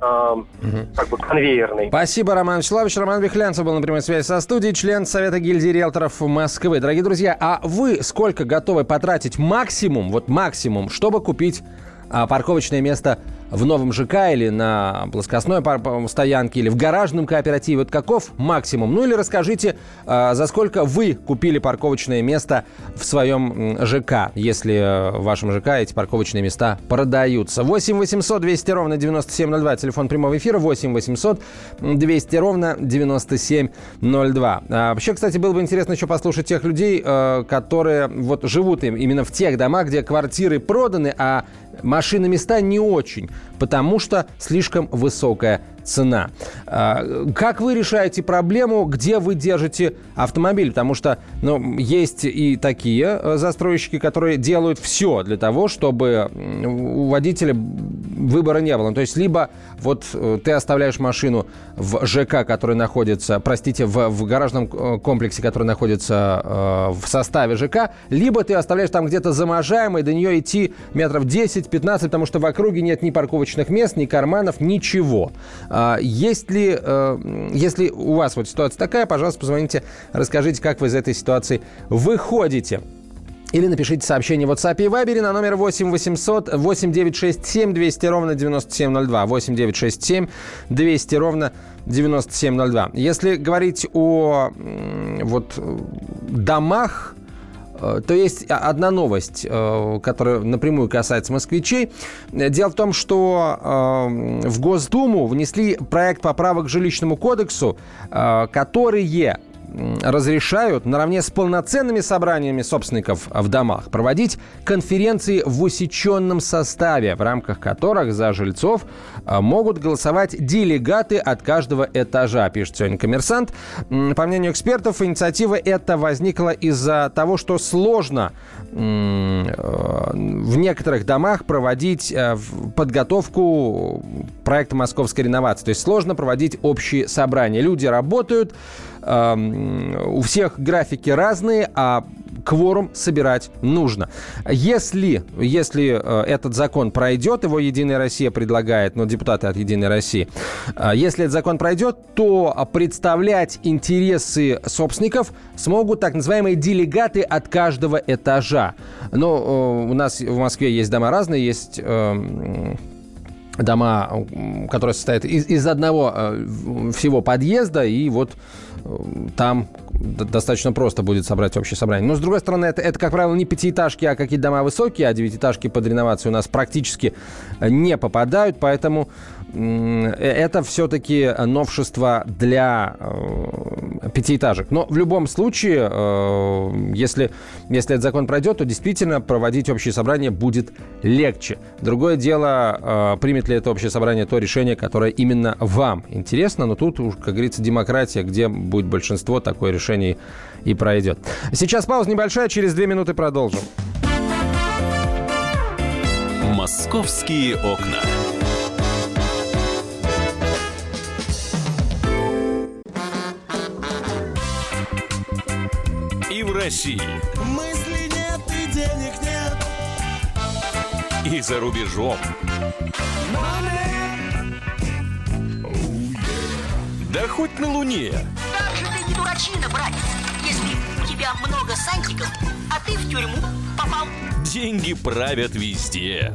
Как бы конвейерный.
Спасибо, Роман Вячеславович. Роман Вихлянцев был на прямой связи со студией, член Совета гильдии риэлторов Москвы. Дорогие друзья, а вы сколько готовы потратить максимум, вот максимум, чтобы купить а, парковочное место в новом ЖК или на плоскостной стоянке или в гаражном кооперативе. Вот каков максимум? Ну или расскажите, а, за сколько вы купили парковочное место в своем ЖК, если э, в вашем ЖК эти парковочные места продаются. 8 800 200 ровно 9702, телефон прямого эфира 8 800 200 ровно 9702. А, вообще, кстати, было бы интересно еще послушать тех людей, э, которые вот живут именно в тех домах, где квартиры проданы, а машины места не очень потому что слишком высокая цена. А, как вы решаете проблему, где вы держите автомобиль? Потому что ну, есть и такие э, застройщики, которые делают все для того, чтобы у водителя выбора не было. То есть либо вот э, ты оставляешь машину в ЖК, который находится, простите, в, в гаражном э, комплексе, который находится в составе ЖК, либо ты оставляешь там где-то заможаемый, до нее идти метров 10-15, потому что в округе нет ни парковочных мест, ни карманов, ничего. А, есть ли, э, если у вас вот ситуация такая, пожалуйста, позвоните, расскажите, как вы из этой ситуации выходите. Или напишите сообщение в WhatsApp и Viber на номер 8 800 8 967 200 ровно 9702. 8 967 200 ровно 9702. Если говорить о вот, домах, Э, то есть одна новость, э, которая напрямую касается москвичей. Дело в том, что э, в Госдуму внесли проект поправок к жилищному кодексу, которые разрешают наравне с полноценными собраниями собственников в домах проводить конференции в усеченном составе, в рамках которых за жильцов а, могут голосовать делегаты от каждого этажа, пишет сегодня коммерсант. По мнению экспертов, инициатива эта возникла из-за того, что сложно э, в некоторых домах проводить э, подготовку проекта московской реновации. То есть сложно проводить общие собрания. Люди работают, у всех графики разные, а кворум собирать нужно. Если, если э, этот закон пройдет, его «Единая Россия» предлагает, ну, депутаты от «Единой России», э, если этот закон пройдет, то представлять интересы собственников смогут так называемые делегаты от каждого этажа. Но э, у нас в Москве есть дома разные, есть дома, которые состоят из, из одного всего подъезда, и вот там достаточно просто будет собрать общее собрание. Но, с другой стороны, это, это как правило, не пятиэтажки, а какие-то дома высокие, а девятиэтажки под реновацию у нас практически не попадают, поэтому Э, это все-таки новшество для э, пятиэтажек. Но в любом случае, э, если, если этот закон пройдет, то действительно проводить общее собрание будет легче. Другое дело, э, примет ли это общее собрание то решение, которое именно вам интересно, но тут, как говорится, демократия, где будет большинство, такое решение и пройдет. Сейчас пауза небольшая, через две минуты продолжим.
«Московские окна». России. Мысли нет и денег нет. И за рубежом. Oh, yeah. Да хоть на Луне.
Как же ты не дурачина, братец. тебя много сантиков, а ты в тюрьму попал.
Деньги правят везде.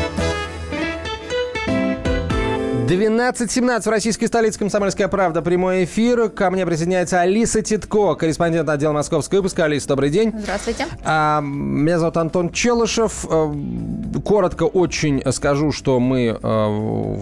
12.17 в российской столице «Комсомольская правда». Прямой эфир. Ко мне присоединяется Алиса Титко, корреспондент отдела московского выпуска. Алиса, добрый день.
Здравствуйте.
А, меня зовут Антон Челышев. А, коротко очень скажу, что мы а,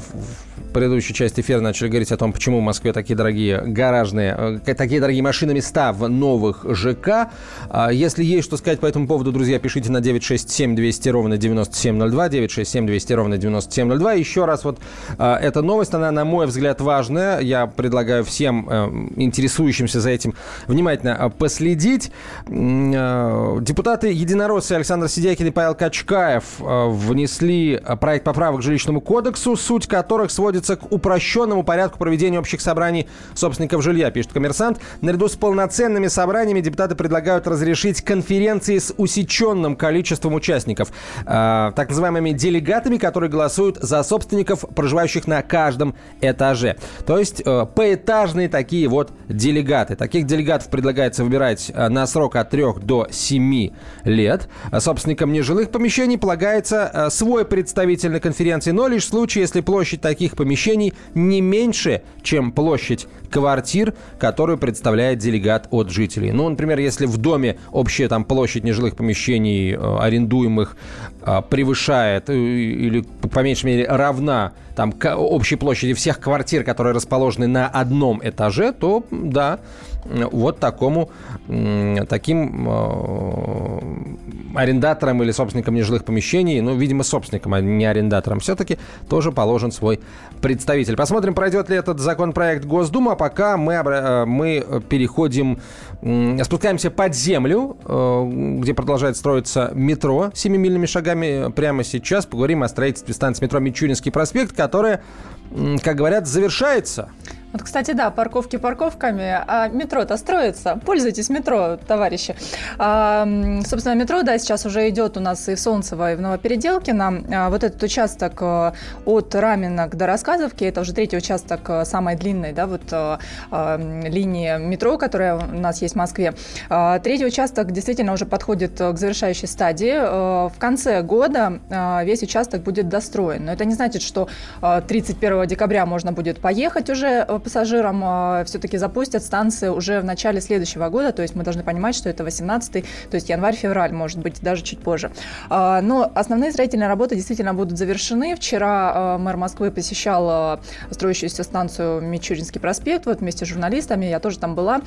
предыдущей части эфира начали говорить о том, почему в Москве такие дорогие гаражные, э, такие дорогие машины места в новых ЖК. А, если есть что сказать по этому поводу, друзья, пишите на 967 200 ровно 9702, 967 200 ровно 9702. Еще раз, вот а, эта новость, она, на мой взгляд, важная. Я предлагаю всем э, интересующимся за этим внимательно э, последить. Депутаты единороссы Александр Сидякин и Павел Качкаев внесли проект поправок к жилищному кодексу, суть которых сводится сводится к упрощенному порядку проведения общих собраний собственников жилья, пишет коммерсант. Наряду с полноценными собраниями депутаты предлагают разрешить конференции с усеченным количеством участников, э, так называемыми делегатами, которые голосуют за собственников, проживающих на каждом этаже. То есть э, поэтажные такие вот делегаты. Таких делегатов предлагается выбирать э, на срок от 3 до 7 лет. Собственникам нежилых помещений полагается э, свой представитель на конференции, но лишь в случае, если площадь таких помещений помещений не меньше, чем площадь квартир, которую представляет делегат от жителей. Ну, например, если в доме общая там площадь нежилых помещений э, арендуемых э, превышает э, или по меньшей мере равна там общей площади всех квартир, которые расположены на одном этаже, то да, вот такому, таким арендаторам или собственникам нежилых помещений, ну, видимо, собственникам, а не арендаторам, все-таки тоже положен свой представитель. Посмотрим, пройдет ли этот законопроект Госдума. Пока мы, э, мы переходим, спускаемся под землю, э, где продолжает строиться метро семимильными шагами. Прямо сейчас поговорим о строительстве станции метро Мичуринский проспект, которая, как говорят, завершается.
Вот, кстати, да, парковки парковками, а метро-то строится. Пользуйтесь метро, товарищи. А, собственно, метро, да, сейчас уже идет у нас и в Солнцево, и в Новопеределкино. А, вот этот участок э, от Раменок до Рассказовки, это уже третий участок э, самой длинной, да, вот а, линии метро, которая у нас есть в Москве. А, третий участок действительно уже подходит к завершающей стадии. А, в конце года а, весь участок будет достроен. Но это не значит, что 31 декабря можно будет поехать уже пассажирам э, все-таки запустят станции уже в начале следующего года, то есть мы должны понимать, что это 18 то есть январь-февраль, может быть, даже чуть позже. А, но основные строительные работы действительно будут завершены. Вчера э, мэр Москвы посещал э, строящуюся станцию Мичуринский проспект, вот вместе с журналистами, я тоже там была.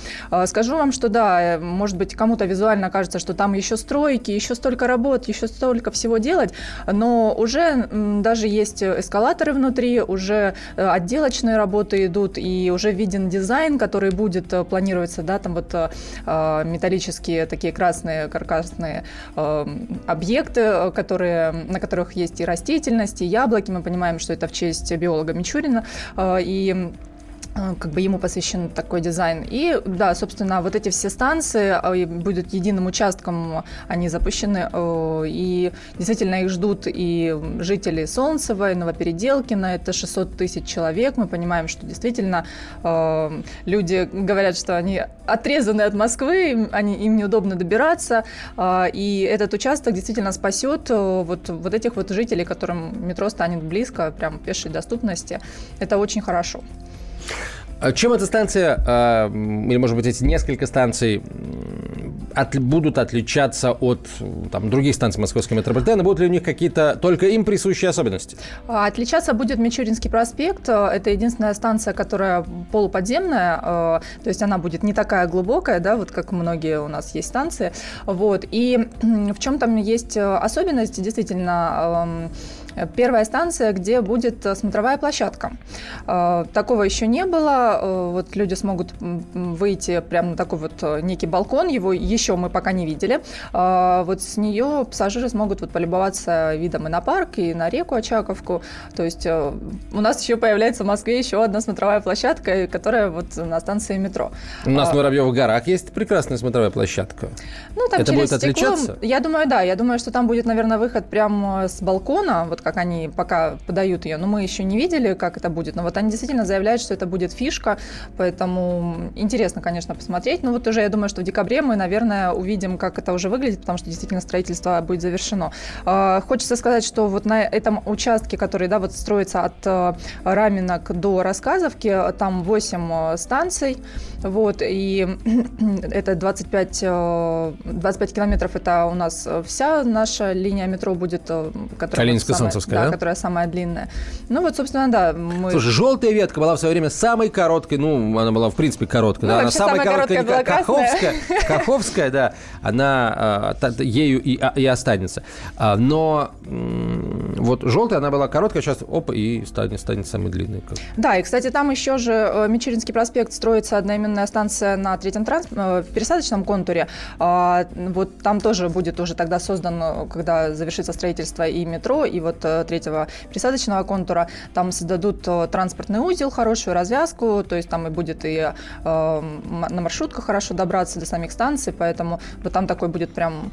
Скажу вам, что да, может быть, кому-то визуально кажется, что там еще стройки, еще столько работ, еще столько всего делать, но уже даже есть эскалаторы внутри, уже отделочные работы идут, и уже виден дизайн, который будет, э, планироваться, да, там вот э, э, металлические такие красные каркасные объекты, которые, на которых есть и растительность, и яблоки. Мы понимаем, что это в честь биолога Мичурина. И Э, как бы ему посвящен такой дизайн. И да, собственно, вот эти все станции э, будут единым участком, они запущены, э, и действительно их ждут и жители Солнцева, и Новопеределкина, это 600 тысяч человек. Мы понимаем, что действительно люди говорят, что они отрезаны от Москвы, они, им неудобно добираться, и этот участок действительно спасет вот, вот этих вот жителей, которым метро станет близко, прям пешей доступности. Это очень хорошо.
А чем эта станция, а, или, может быть, эти несколько станций от, будут отличаться от там, других станций московского метрополитена? Будут ли у них какие-то только им присущие особенности?
А, отличаться будет Мичуринский проспект. Это единственная станция, которая полуподземная, то есть она будет не такая глубокая, да, вот как многие у нас есть станции. Вот. И в чем там есть особенность? Действительно, первая станция, где будет смотровая площадка. Такого еще не было. Вот люди смогут выйти прямо на такой вот некий балкон. Его еще мы пока не видели. Вот с нее пассажиры смогут вот полюбоваться видом и на парк, и на реку Очаковку. То есть у нас еще появляется в Москве еще одна смотровая площадка, которая вот на станции метро.
У нас в Воробьевых горах есть прекрасная смотровая площадка.
Ну, там
Это
через
будет
стекло,
отличаться?
Я думаю, да. Я думаю, что там будет, наверное, выход прямо с балкона, вот как они пока подают ее. Но мы еще не видели, как это будет. Но вот они действительно заявляют, что это будет фишка, поэтому интересно, конечно, посмотреть. Но вот уже я думаю, что в декабре мы, наверное, увидим, как это уже выглядит, потому что действительно строительство будет завершено. А, Хочется сказать, что вот на этом участке, который, да, вот строится от э, Раменок до Рассказовки, там 8 станций, вот, и это 25, э, 25 километров, это у нас вся наша линия метро будет, э, которая,
Калининская,
самая-
Солнцевская, да?
которая самая длинная. Ну вот, собственно, да, мы...
Слушай, желтая ветка была в свое время самой короткой, ну, она была в принципе короткой,
Ну,
да, она самая
самая короткая была
Каховская,
красная.
Каховская, да, она а, та- ею и, а, и останется. А, но м, вот желтая, она была короткая, сейчас оп, и станет, станет самой длинной.
Да, и, кстати, там еще же э, Мичуринский проспект строится одноименная станция на третьем транс... э, пересадочном контуре. А, Вот там тоже будет уже тогда создан, э, когда завершится строительство и метро, и вот третьего пересадочного контура. Там создадут э, транспортный узел, хорошую развязку, то есть там и будет и э, на маршрутках хорошо добраться до самих станций, поэтому вот там такой будет прям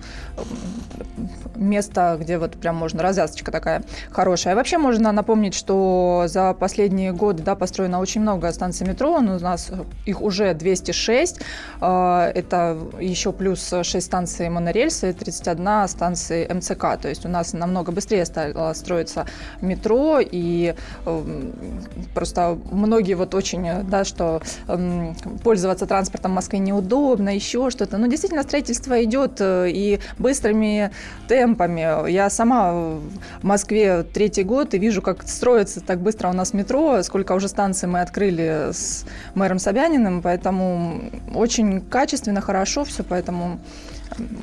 место, где вот прям можно, развязочка такая хорошая. Вообще можно напомнить, что за последние годы, да, построено очень много станций метро, но у нас их уже 206, Э, это еще плюс 6 станций монорельса и 31 станции МЦК, то есть у нас намного быстрее стало строиться метро, и эм, просто многие вот очень, э, да, что эм, пользоваться транспортом в Москве неудобно, еще что-то. Но действительно строительство идет э, и быстрыми темпами. Я сама в Москве третий год и вижу, как строится так быстро у нас метро, сколько уже станций мы открыли с мэром Собяниным, поэтому очень качественно, хорошо все, поэтому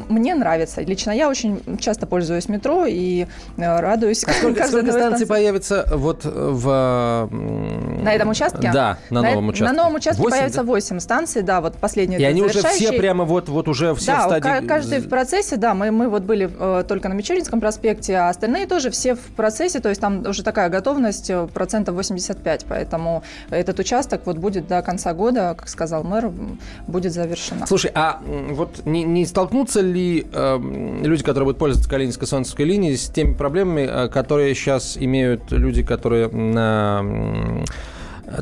мне нравится. Лично я очень часто пользуюсь метро и э, радуюсь.
А сколько, сколько станций появится вот в... м,
На этом участке?
Да, на новом
э-
участке.
На новом участке
Восемь,
появится
да?
8 станций, да, вот последние
И они уже все прямо вот, вот уже все
да,
в стадии...
ка- каждый в процессе, да, мы, мы вот были э, только на Мичуринском проспекте, а остальные тоже все в процессе, то есть там уже такая готовность э, процентов 85, поэтому этот участок вот будет до конца года, как сказал мэр, будет завершена.
Слушай, а вот не, не столкнутся ли эм, люди, которые будут пользоваться Калининской солнцевской линией, с теми проблемами, э, которые сейчас имеют люди, которые на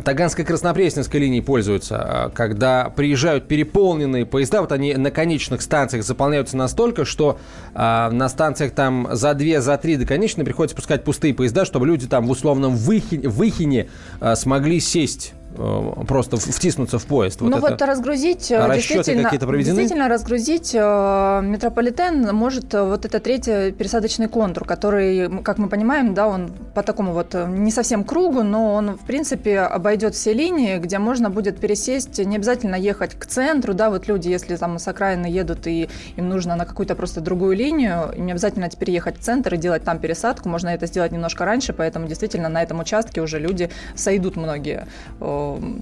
Таганской Краснопресненской линии пользуются, э, когда приезжают переполненные поезда, вот они на конечных станциях заполняются настолько, что э, на станциях там за две, за три до конечной приходится пускать пустые поезда, чтобы люди там в условном выхи- выхине э, смогли сесть, э, просто в- втиснуться в поезд.
ну вот
это-
разгрузить, э,
А расчеты
действительно, действительно разгрузить э, метрополитен может э, вот это третий пересадочный контур, который, как мы понимаем, да, он по такому вот э, не совсем кругу, но он в принципе обойдет все линии, где можно будет пересесть, не обязательно ехать к центру, да, вот люди, если там с окраины едут и им нужно на какую-то просто другую линию, им не обязательно теперь ехать в центр и делать там пересадку, можно это сделать немножко раньше, поэтому действительно на этом участке уже люди сойдут многие э,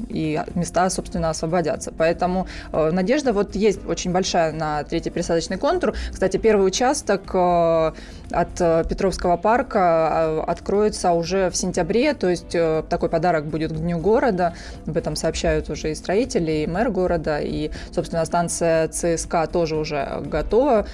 и места, собственно, освободятся. Поэтому э, надежда вот есть очень большая на третий пересадочный контур. Кстати, первый участок э, от э, Петровского парка откроется уже в сентябре, то есть такой подарок будет к Дню города. Об этом сообщают уже и строители, и мэр города, и, собственно, станция ЦСКА тоже уже готова,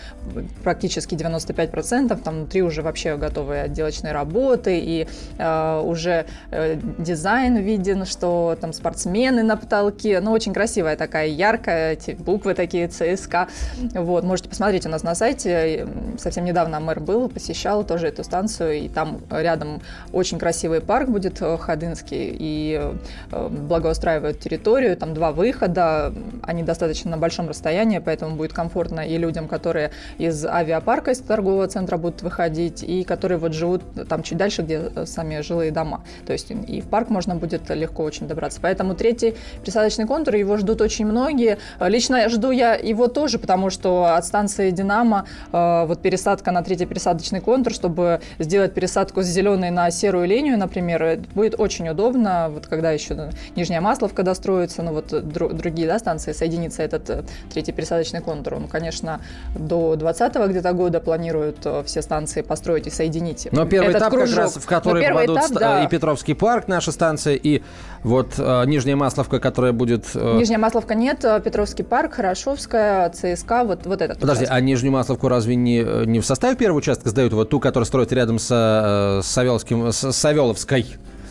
практически 95%, там внутри уже вообще готовые отделочные работы, и э, уже э, дизайн виден, что там спортсмены на потолке, ну, очень красивая такая, яркая, эти буквы такие, ЦСКА, вот, можете посмотреть у нас на сайте, совсем недавно мэр был, посещал тоже эту станцию, и там рядом очень красивый парк будет э, Ходынский, и э, благоустраивают территорию, там два выхода, они достаточно на большом расстоянии, поэтому будет комфортно и людям, которые из авиапарка, из торгового центра будут выходить, и которые вот живут там чуть дальше, где э, сами жилые дома. То есть и в парк можно будет легко очень добраться пересаживаться. Поэтому третий пересадочный контур, его ждут очень многие. Лично жду я его тоже, потому что от станции «Динамо» э, вот пересадка на третий пересадочный контур, чтобы сделать пересадку с зеленой на серую линию, например, будет очень удобно, вот когда еще Нижняя Масловка достроится, ну вот другие да, станции, соединится этот э, третий пересадочный контур. Ну, конечно, до 20 где-то года планируют э, все станции построить и соединить.
Но первый этот этап, кружок. как раз, в который попадут этап, да. и Петровский парк, наша станция, и вот э, Нижняя Масловка, которая будет...
Э... Нижняя Масловка нет, э, Петровский парк, Хорошовская, ЦСКА, вот, вот этот
Подожди, участок. а Нижнюю Масловку разве не, не в составе первого участка сдают? Вот ту, которая строится рядом с, э, с, Савеловским, с Савеловской?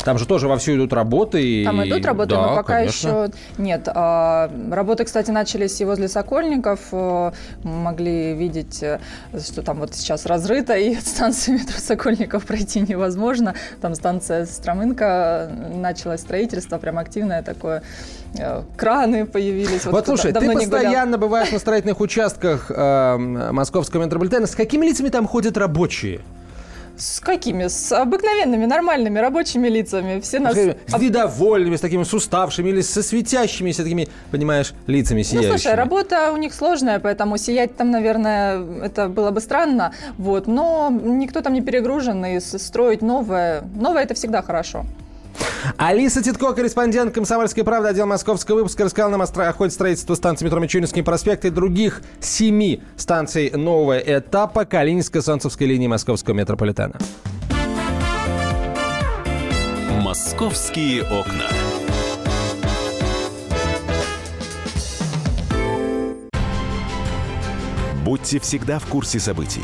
Там же тоже вовсю идут работы.
Там идут работы, да, но пока конечно. еще нет. А, работы, кстати, начались и возле Сокольников. Э, могли видеть, э, что там вот сейчас разрыто, и от станции метро Сокольников пройти невозможно. Там станция Стромынка, началось строительство, прям активное такое э, краны появились.
Вот, вот слушай, ты постоянно бываешь на строительных участках э, московского метрополитена. С какими лицами там ходят рабочие?
С какими? С обыкновенными, нормальными рабочими лицами. Все нас...
С недовольными, с такими с уставшими или со светящимися такими, понимаешь, лицами сияющими.
Ну, слушай, работа у них сложная, поэтому сиять там, наверное, это было бы странно. Вот. Но никто там не перегружен, и строить новое... Новое – это всегда хорошо.
Алиса Титко, корреспондент «Комсомольской правды», отдел московского выпуска, рассказал нам о ходе строительства станции метро Мичуринский проспект и других семи станций нового этапа Калининско-Солнцевской линии московского метрополитена.
«Московские окна». Будьте всегда в курсе событий.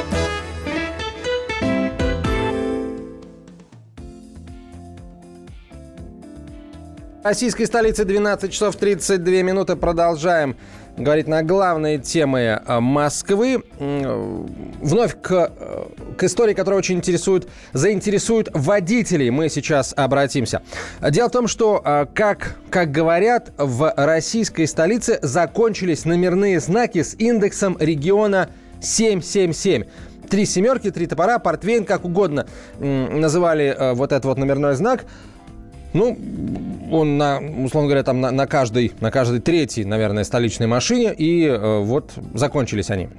Российской столице 12 часов 32 минуты. Продолжаем говорить на главные темы э, Москвы. Вновь к, э, к истории, которая очень интересует, заинтересует водителей, мы сейчас обратимся. Дело в том, что, э, как, как говорят, в российской столице закончились номерные знаки с индексом региона 777 три семерки, три топора, портвейн, как угодно называли вот этот вот номерной знак. Ну, он на, условно говоря, там на, на каждой, на каждой третьей, наверное, столичной машине, и э, вот закончились они.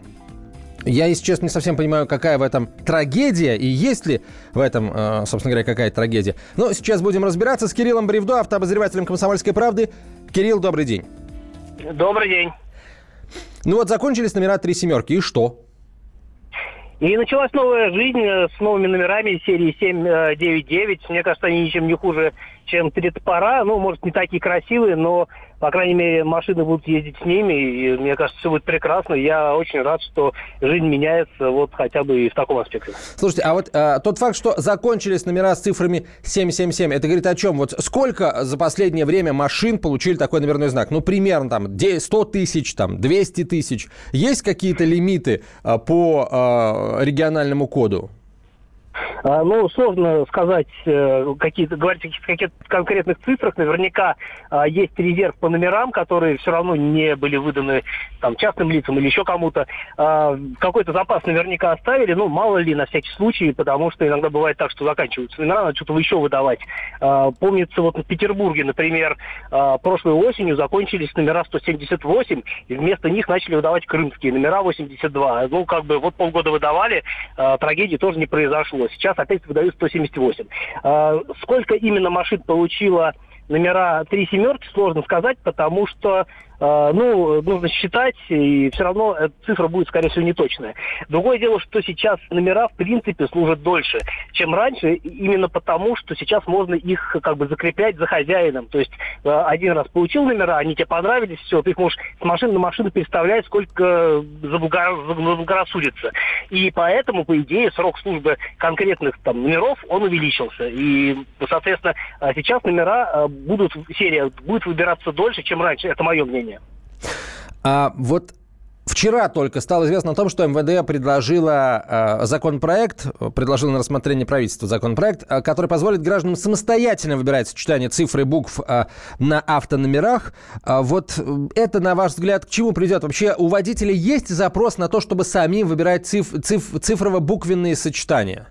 Я, если честно, не совсем понимаю, какая в этом трагедия и есть ли в этом, э, собственно говоря, какая-то трагедия. Но сейчас будем разбираться с Кириллом Бревдо, автообозревателем «Комсомольской правды». Кирилл, добрый день.
Добрый день.
Ну вот закончились номера три семерки, и что?
И началась новая жизнь э, с новыми номерами серии 799. Мне кажется, они ничем не хуже, чем три топора. Ну, может, не такие красивые, но по крайней мере, машины будут ездить с ними, и мне кажется, все будет прекрасно. Я очень рад, что жизнь меняется вот хотя бы и в таком аспекте.
Слушайте, а вот э, тот факт, что закончились номера с цифрами 777, это говорит о чем? Вот сколько за последнее время машин получили такой номерной знак? Ну, примерно там 100 тысяч, там 200 тысяч. Есть какие-то лимиты э, по э, региональному коду?
А, ну, сложно сказать, э, какие-то, говорить о каких-то конкретных цифрах. Наверняка а, есть резерв по номерам, которые все равно не были выданы там, частным лицам или еще кому-то. А, какой-то запас наверняка оставили, ну, мало ли, на всякий случай, потому что иногда бывает так, что заканчиваются номера, надо что-то еще выдавать. Помнится, вот в Петербурге, например, прошлой осенью закончились номера 178, и вместо них начали выдавать крымские номера 82. Ну, как бы вот полгода выдавали, трагедии тоже не произошло. Сейчас опять выдают 178. А, сколько именно машин получила номера три семерки, сложно сказать, потому что ну, нужно считать, и все равно цифра будет, скорее всего, неточная. Другое дело, что сейчас номера, в принципе, служат дольше, чем раньше, именно потому, что сейчас можно их как бы закреплять за хозяином. То есть а, один раз получил номера, они тебе понравились, все, ты их можешь с машины на машину переставлять, сколько заблагорассудится. И поэтому, по идее, срок службы конкретных там номеров, он увеличился. И, соответственно, а, сейчас номера будут, серия будет выбираться дольше, чем раньше. Это мое мнение.
А вот Вчера только стало известно о том, что МВД предложила законопроект, предложил на рассмотрение правительства законопроект, э, который позволит гражданам самостоятельно выбирать сочетание цифр и букв э, на автономерах. Э, вот это, на ваш взгляд, к чему придет? Вообще у водителей есть запрос на то, чтобы самим выбирать циф- циф- цифрово-буквенные сочетания?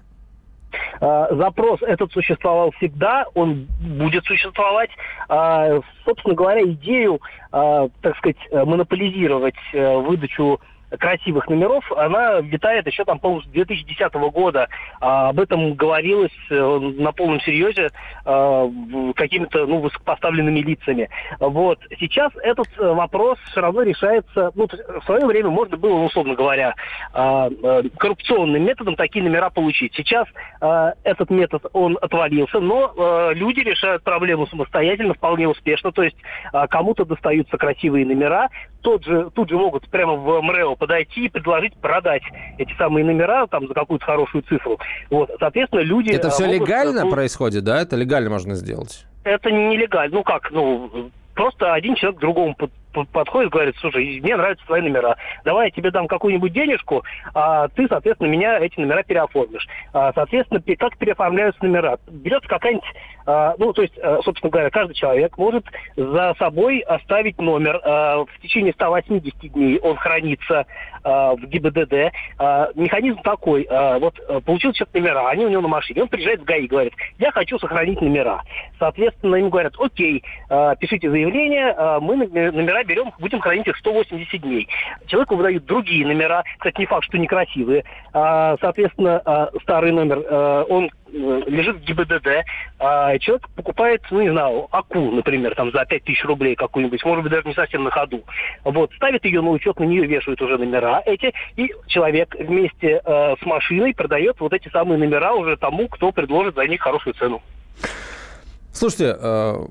Э, запрос этот существовал всегда, он будет существовать. Э, собственно говоря, идею, э, так сказать, монополизировать выдачу красивых номеров, она витает еще там, с 2010 года. А, об этом говорилось э, на полном серьезе а, какими-то ну, высокопоставленными лицами. Вот. Сейчас этот э, вопрос все равно решается, ну, в свое время можно было, ну, условно говоря, а, а, коррупционным методом такие номера получить. Сейчас а, этот метод, он отвалился, но а, люди решают проблему самостоятельно, вполне успешно. То есть а, кому-то достаются красивые номера, тот же, тут же могут прямо в МРЭО подойти и предложить продать эти самые номера там за какую-то хорошую цифру. Вот, соответственно, люди...
Это все
могут,
легально
ну,
происходит, да? Это легально можно сделать?
Это не нелегально. Ну как, ну, просто один человек другому подходит говорит, слушай, мне нравятся твои номера, давай я тебе дам какую-нибудь денежку, а ты, соответственно, меня эти номера переоформишь. А, соответственно, как переоформляются номера? Берется какая-нибудь, а, ну, то есть, а, собственно говоря, каждый человек может за собой оставить номер. А, в течение 180 дней он хранится а, в ГИБДД. А, механизм такой, а, вот получил человек номера, они у него на машине, он приезжает в ГАИ и говорит, я хочу сохранить номера. Соответственно, ему говорят, окей, а, пишите заявление, а, мы номера берем, будем хранить их 180 дней. Человеку выдают другие номера, кстати, не факт, что некрасивые. А, соответственно, а, старый номер, а, он э, лежит в ГИБДД, а человек покупает, ну, не знаю, АКУ, например, там за 5 тысяч рублей какую-нибудь, может быть, даже не совсем на ходу. Вот, ставит ее на учет, на нее вешают уже номера эти, и человек вместе э, с машиной продает вот эти самые номера уже тому, кто предложит за них хорошую цену.
Слушайте, э,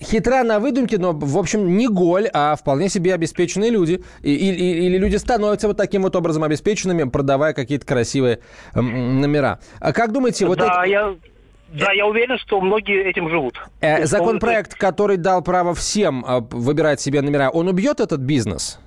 хитра на выдумке, но, в общем, не голь, а вполне себе обеспеченные люди. И, и, или люди становятся вот таким вот образом обеспеченными, продавая какие-то красивые э, номера. А как думаете, вот
да,
это...
я... Да, я уверен, что многие этим живут.
Э, законопроект, который дал право всем э, выбирать себе номера, он убьет этот бизнес?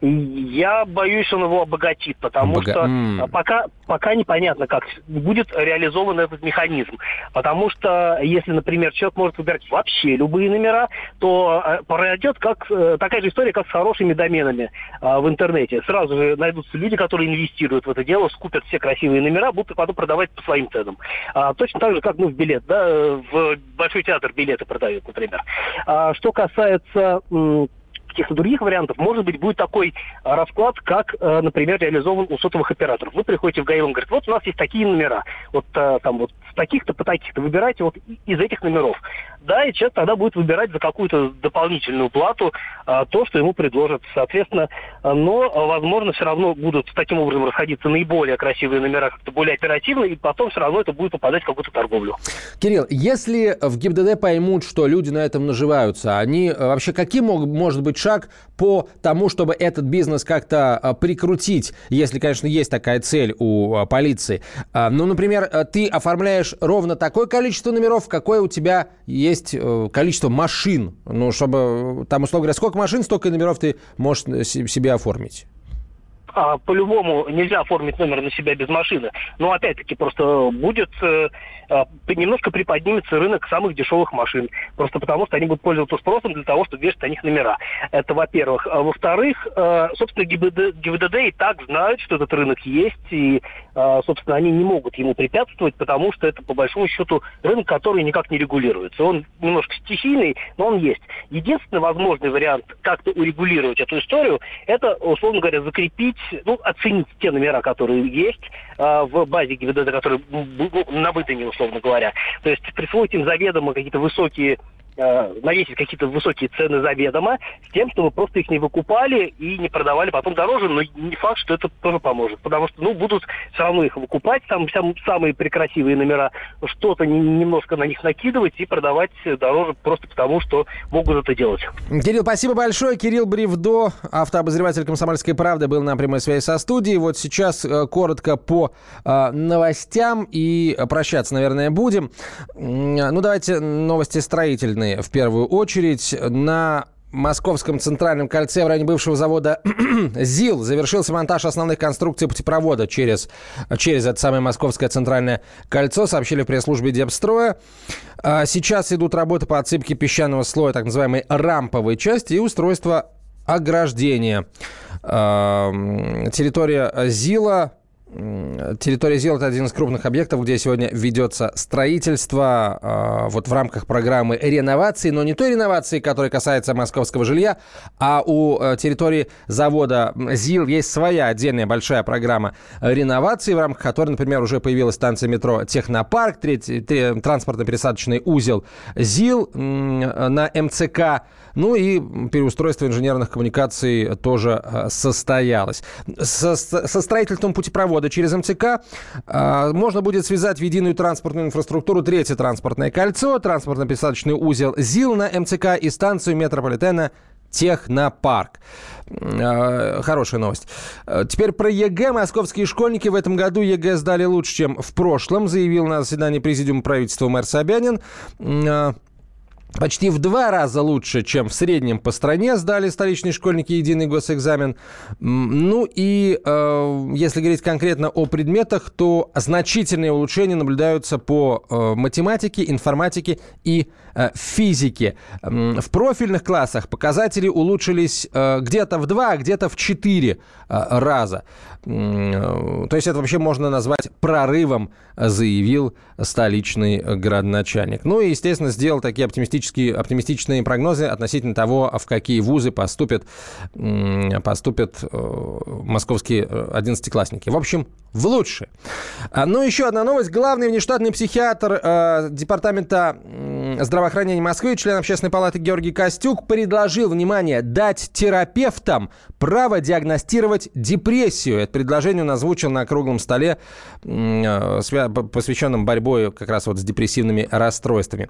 Я боюсь, он его обогатит, потому Обога... что mm. пока, пока непонятно, как будет реализован этот механизм. Потому что если, например, человек может выбирать вообще любые номера, то э, пройдет как, э, такая же история, как с хорошими доменами а, в интернете. Сразу же найдутся люди, которые инвестируют в это дело, скупят все красивые номера, будут потом продавать по своим ценам. А, точно так же, как ну, в билет, да, в Большой театр билеты продают, например. А, что касается каких-то других вариантов, может быть, будет такой а, расклад, как, э, например, реализован у сотовых операторов. Вы приходите в ГАИ, он говорит, вот у нас есть такие номера, вот э, там вот с таких-то по таких-то, выбирайте вот из этих номеров. Да, и человек тогда будет выбирать за какую-то дополнительную плату а, то, что ему предложат. Соответственно, но, возможно, все равно будут таким образом расходиться наиболее красивые номера как-то более оперативно, и потом все равно это будет попадать в какую-то торговлю.
Кирилл, если в ГИБДД поймут, что люди на этом наживаются, они вообще каким мог, может быть шаг по тому, чтобы этот бизнес как-то а, прикрутить, если, конечно, есть такая цель у а, полиции. А, ну, например, ты оформляешь ровно такое количество номеров, какое у тебя есть э, количество машин. Ну, чтобы там, условно говоря, сколько машин, столько номеров ты можешь себе оформить
а, по-любому нельзя оформить номер на себя без машины. Но опять-таки просто будет э, э, немножко приподнимется рынок самых дешевых машин. Просто потому что они будут пользоваться спросом для того, чтобы вешать на них номера. Это во-первых. А во-вторых, э, собственно, ГИБД, ГИБДД и так знают, что этот рынок есть, и, э, собственно, они не могут ему препятствовать, потому что это, по большому счету, рынок, который никак не регулируется. Он немножко стихийный, но он есть. Единственный возможный вариант как-то урегулировать эту историю, это, условно говоря, закрепить ну, оценить те номера, которые есть э, в базе ГИБДД, которые ну, на выдане, условно говоря. То есть присвоить им заведомо какие-то высокие навесить какие-то высокие цены заведомо, с тем, чтобы просто их не выкупали и не продавали потом дороже, но не факт, что это тоже поможет, потому что, ну, будут все равно их выкупать, там сам, самые прекрасивые номера, что-то немножко на них накидывать и продавать дороже просто потому, что могут это делать.
Кирилл, спасибо большое. Кирилл Бревдо, автообозреватель «Комсомольской правды», был на прямой связи со студией. Вот сейчас э, коротко по э, новостям и прощаться, наверное, будем. Ну, давайте новости строительные в первую очередь. На Московском центральном кольце в районе бывшего завода ЗИЛ завершился монтаж основных конструкций путепровода через, через это самое Московское центральное кольцо, сообщили в пресс-службе Депстроя. А сейчас идут работы по отсыпке песчаного слоя так называемой рамповой части и устройства ограждения. А, территория ЗИЛа Территория ЗИЛ – это один из крупных объектов, где сегодня ведется строительство э, вот в рамках программы реновации, но не той реновации, которая касается московского жилья, а у э, территории завода ЗИЛ есть своя отдельная большая программа реновации, в рамках которой, например, уже появилась станция метро «Технопарк», третий, транспортно-пересадочный узел ЗИЛ э, на МЦК, ну и переустройство инженерных коммуникаций тоже э, состоялось. Со, со строительством путепровода через МЦК э, можно будет связать в единую транспортную инфраструктуру третье транспортное кольцо, транспортно-пересадочный узел ЗИЛ на МЦК и станцию метрополитена Технопарк. Э, хорошая новость. Теперь про ЕГЭ. Московские школьники в этом году ЕГЭ сдали лучше, чем в прошлом, заявил на заседании президиума правительства мэр Собянин почти в два раза лучше, чем в среднем по стране сдали столичные школьники единый госэкзамен. Ну и э, если говорить конкретно о предметах, то значительные улучшения наблюдаются по э, математике, информатике и э, физике. В профильных классах показатели улучшились э, где-то в два, где-то в четыре э, раза. То есть это вообще можно назвать прорывом, заявил столичный градоначальник. Ну и, естественно, сделал такие оптимистические, оптимистичные прогнозы относительно того, в какие вузы поступят, поступят московские одиннадцатиклассники. В общем, в лучшие. А, ну, еще одна новость. Главный внештатный психиатр э, Департамента здравоохранения Москвы, член Общественной палаты Георгий Костюк, предложил, внимание, дать терапевтам право диагностировать депрессию. Это предложение он озвучил на круглом столе, э, посвященном борьбе как раз вот с депрессивными расстройствами.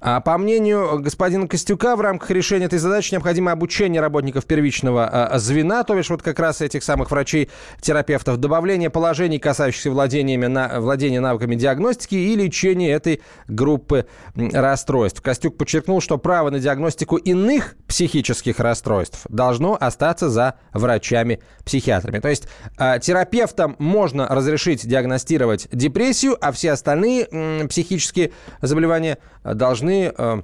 А по мнению господина Костюка, в рамках решения этой задачи необходимо обучение работников первичного э, звена, то бишь вот как раз этих самых врачей-терапевтов, добавление положений, касающихся владениями на, владения навыками диагностики и лечения этой группы расстройств. Костюк подчеркнул, что право на диагностику иных психических расстройств должно остаться за врачами-психиатрами. То есть э, терапевтам можно разрешить диагностировать депрессию, а все остальные психические заболевания должны э, Э,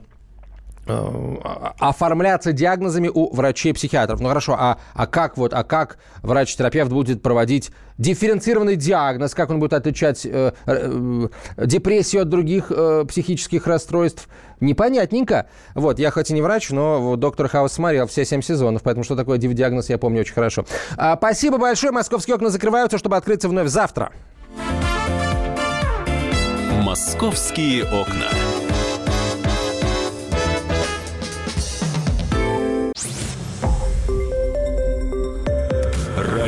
оформляться диагнозами у врачей-психиатров. Ну хорошо, а, а как вот, а как врач-терапевт будет проводить дифференцированный диагноз, как он будет отличать э, э, депрессию от других э, психических расстройств? Непонятненько. Вот, я хоть и не врач, но доктор Хаус смотрел все семь сезонов, поэтому что такое диагноз я помню очень хорошо. А, спасибо большое. Московские окна закрываются, чтобы открыться вновь завтра.
Московские окна.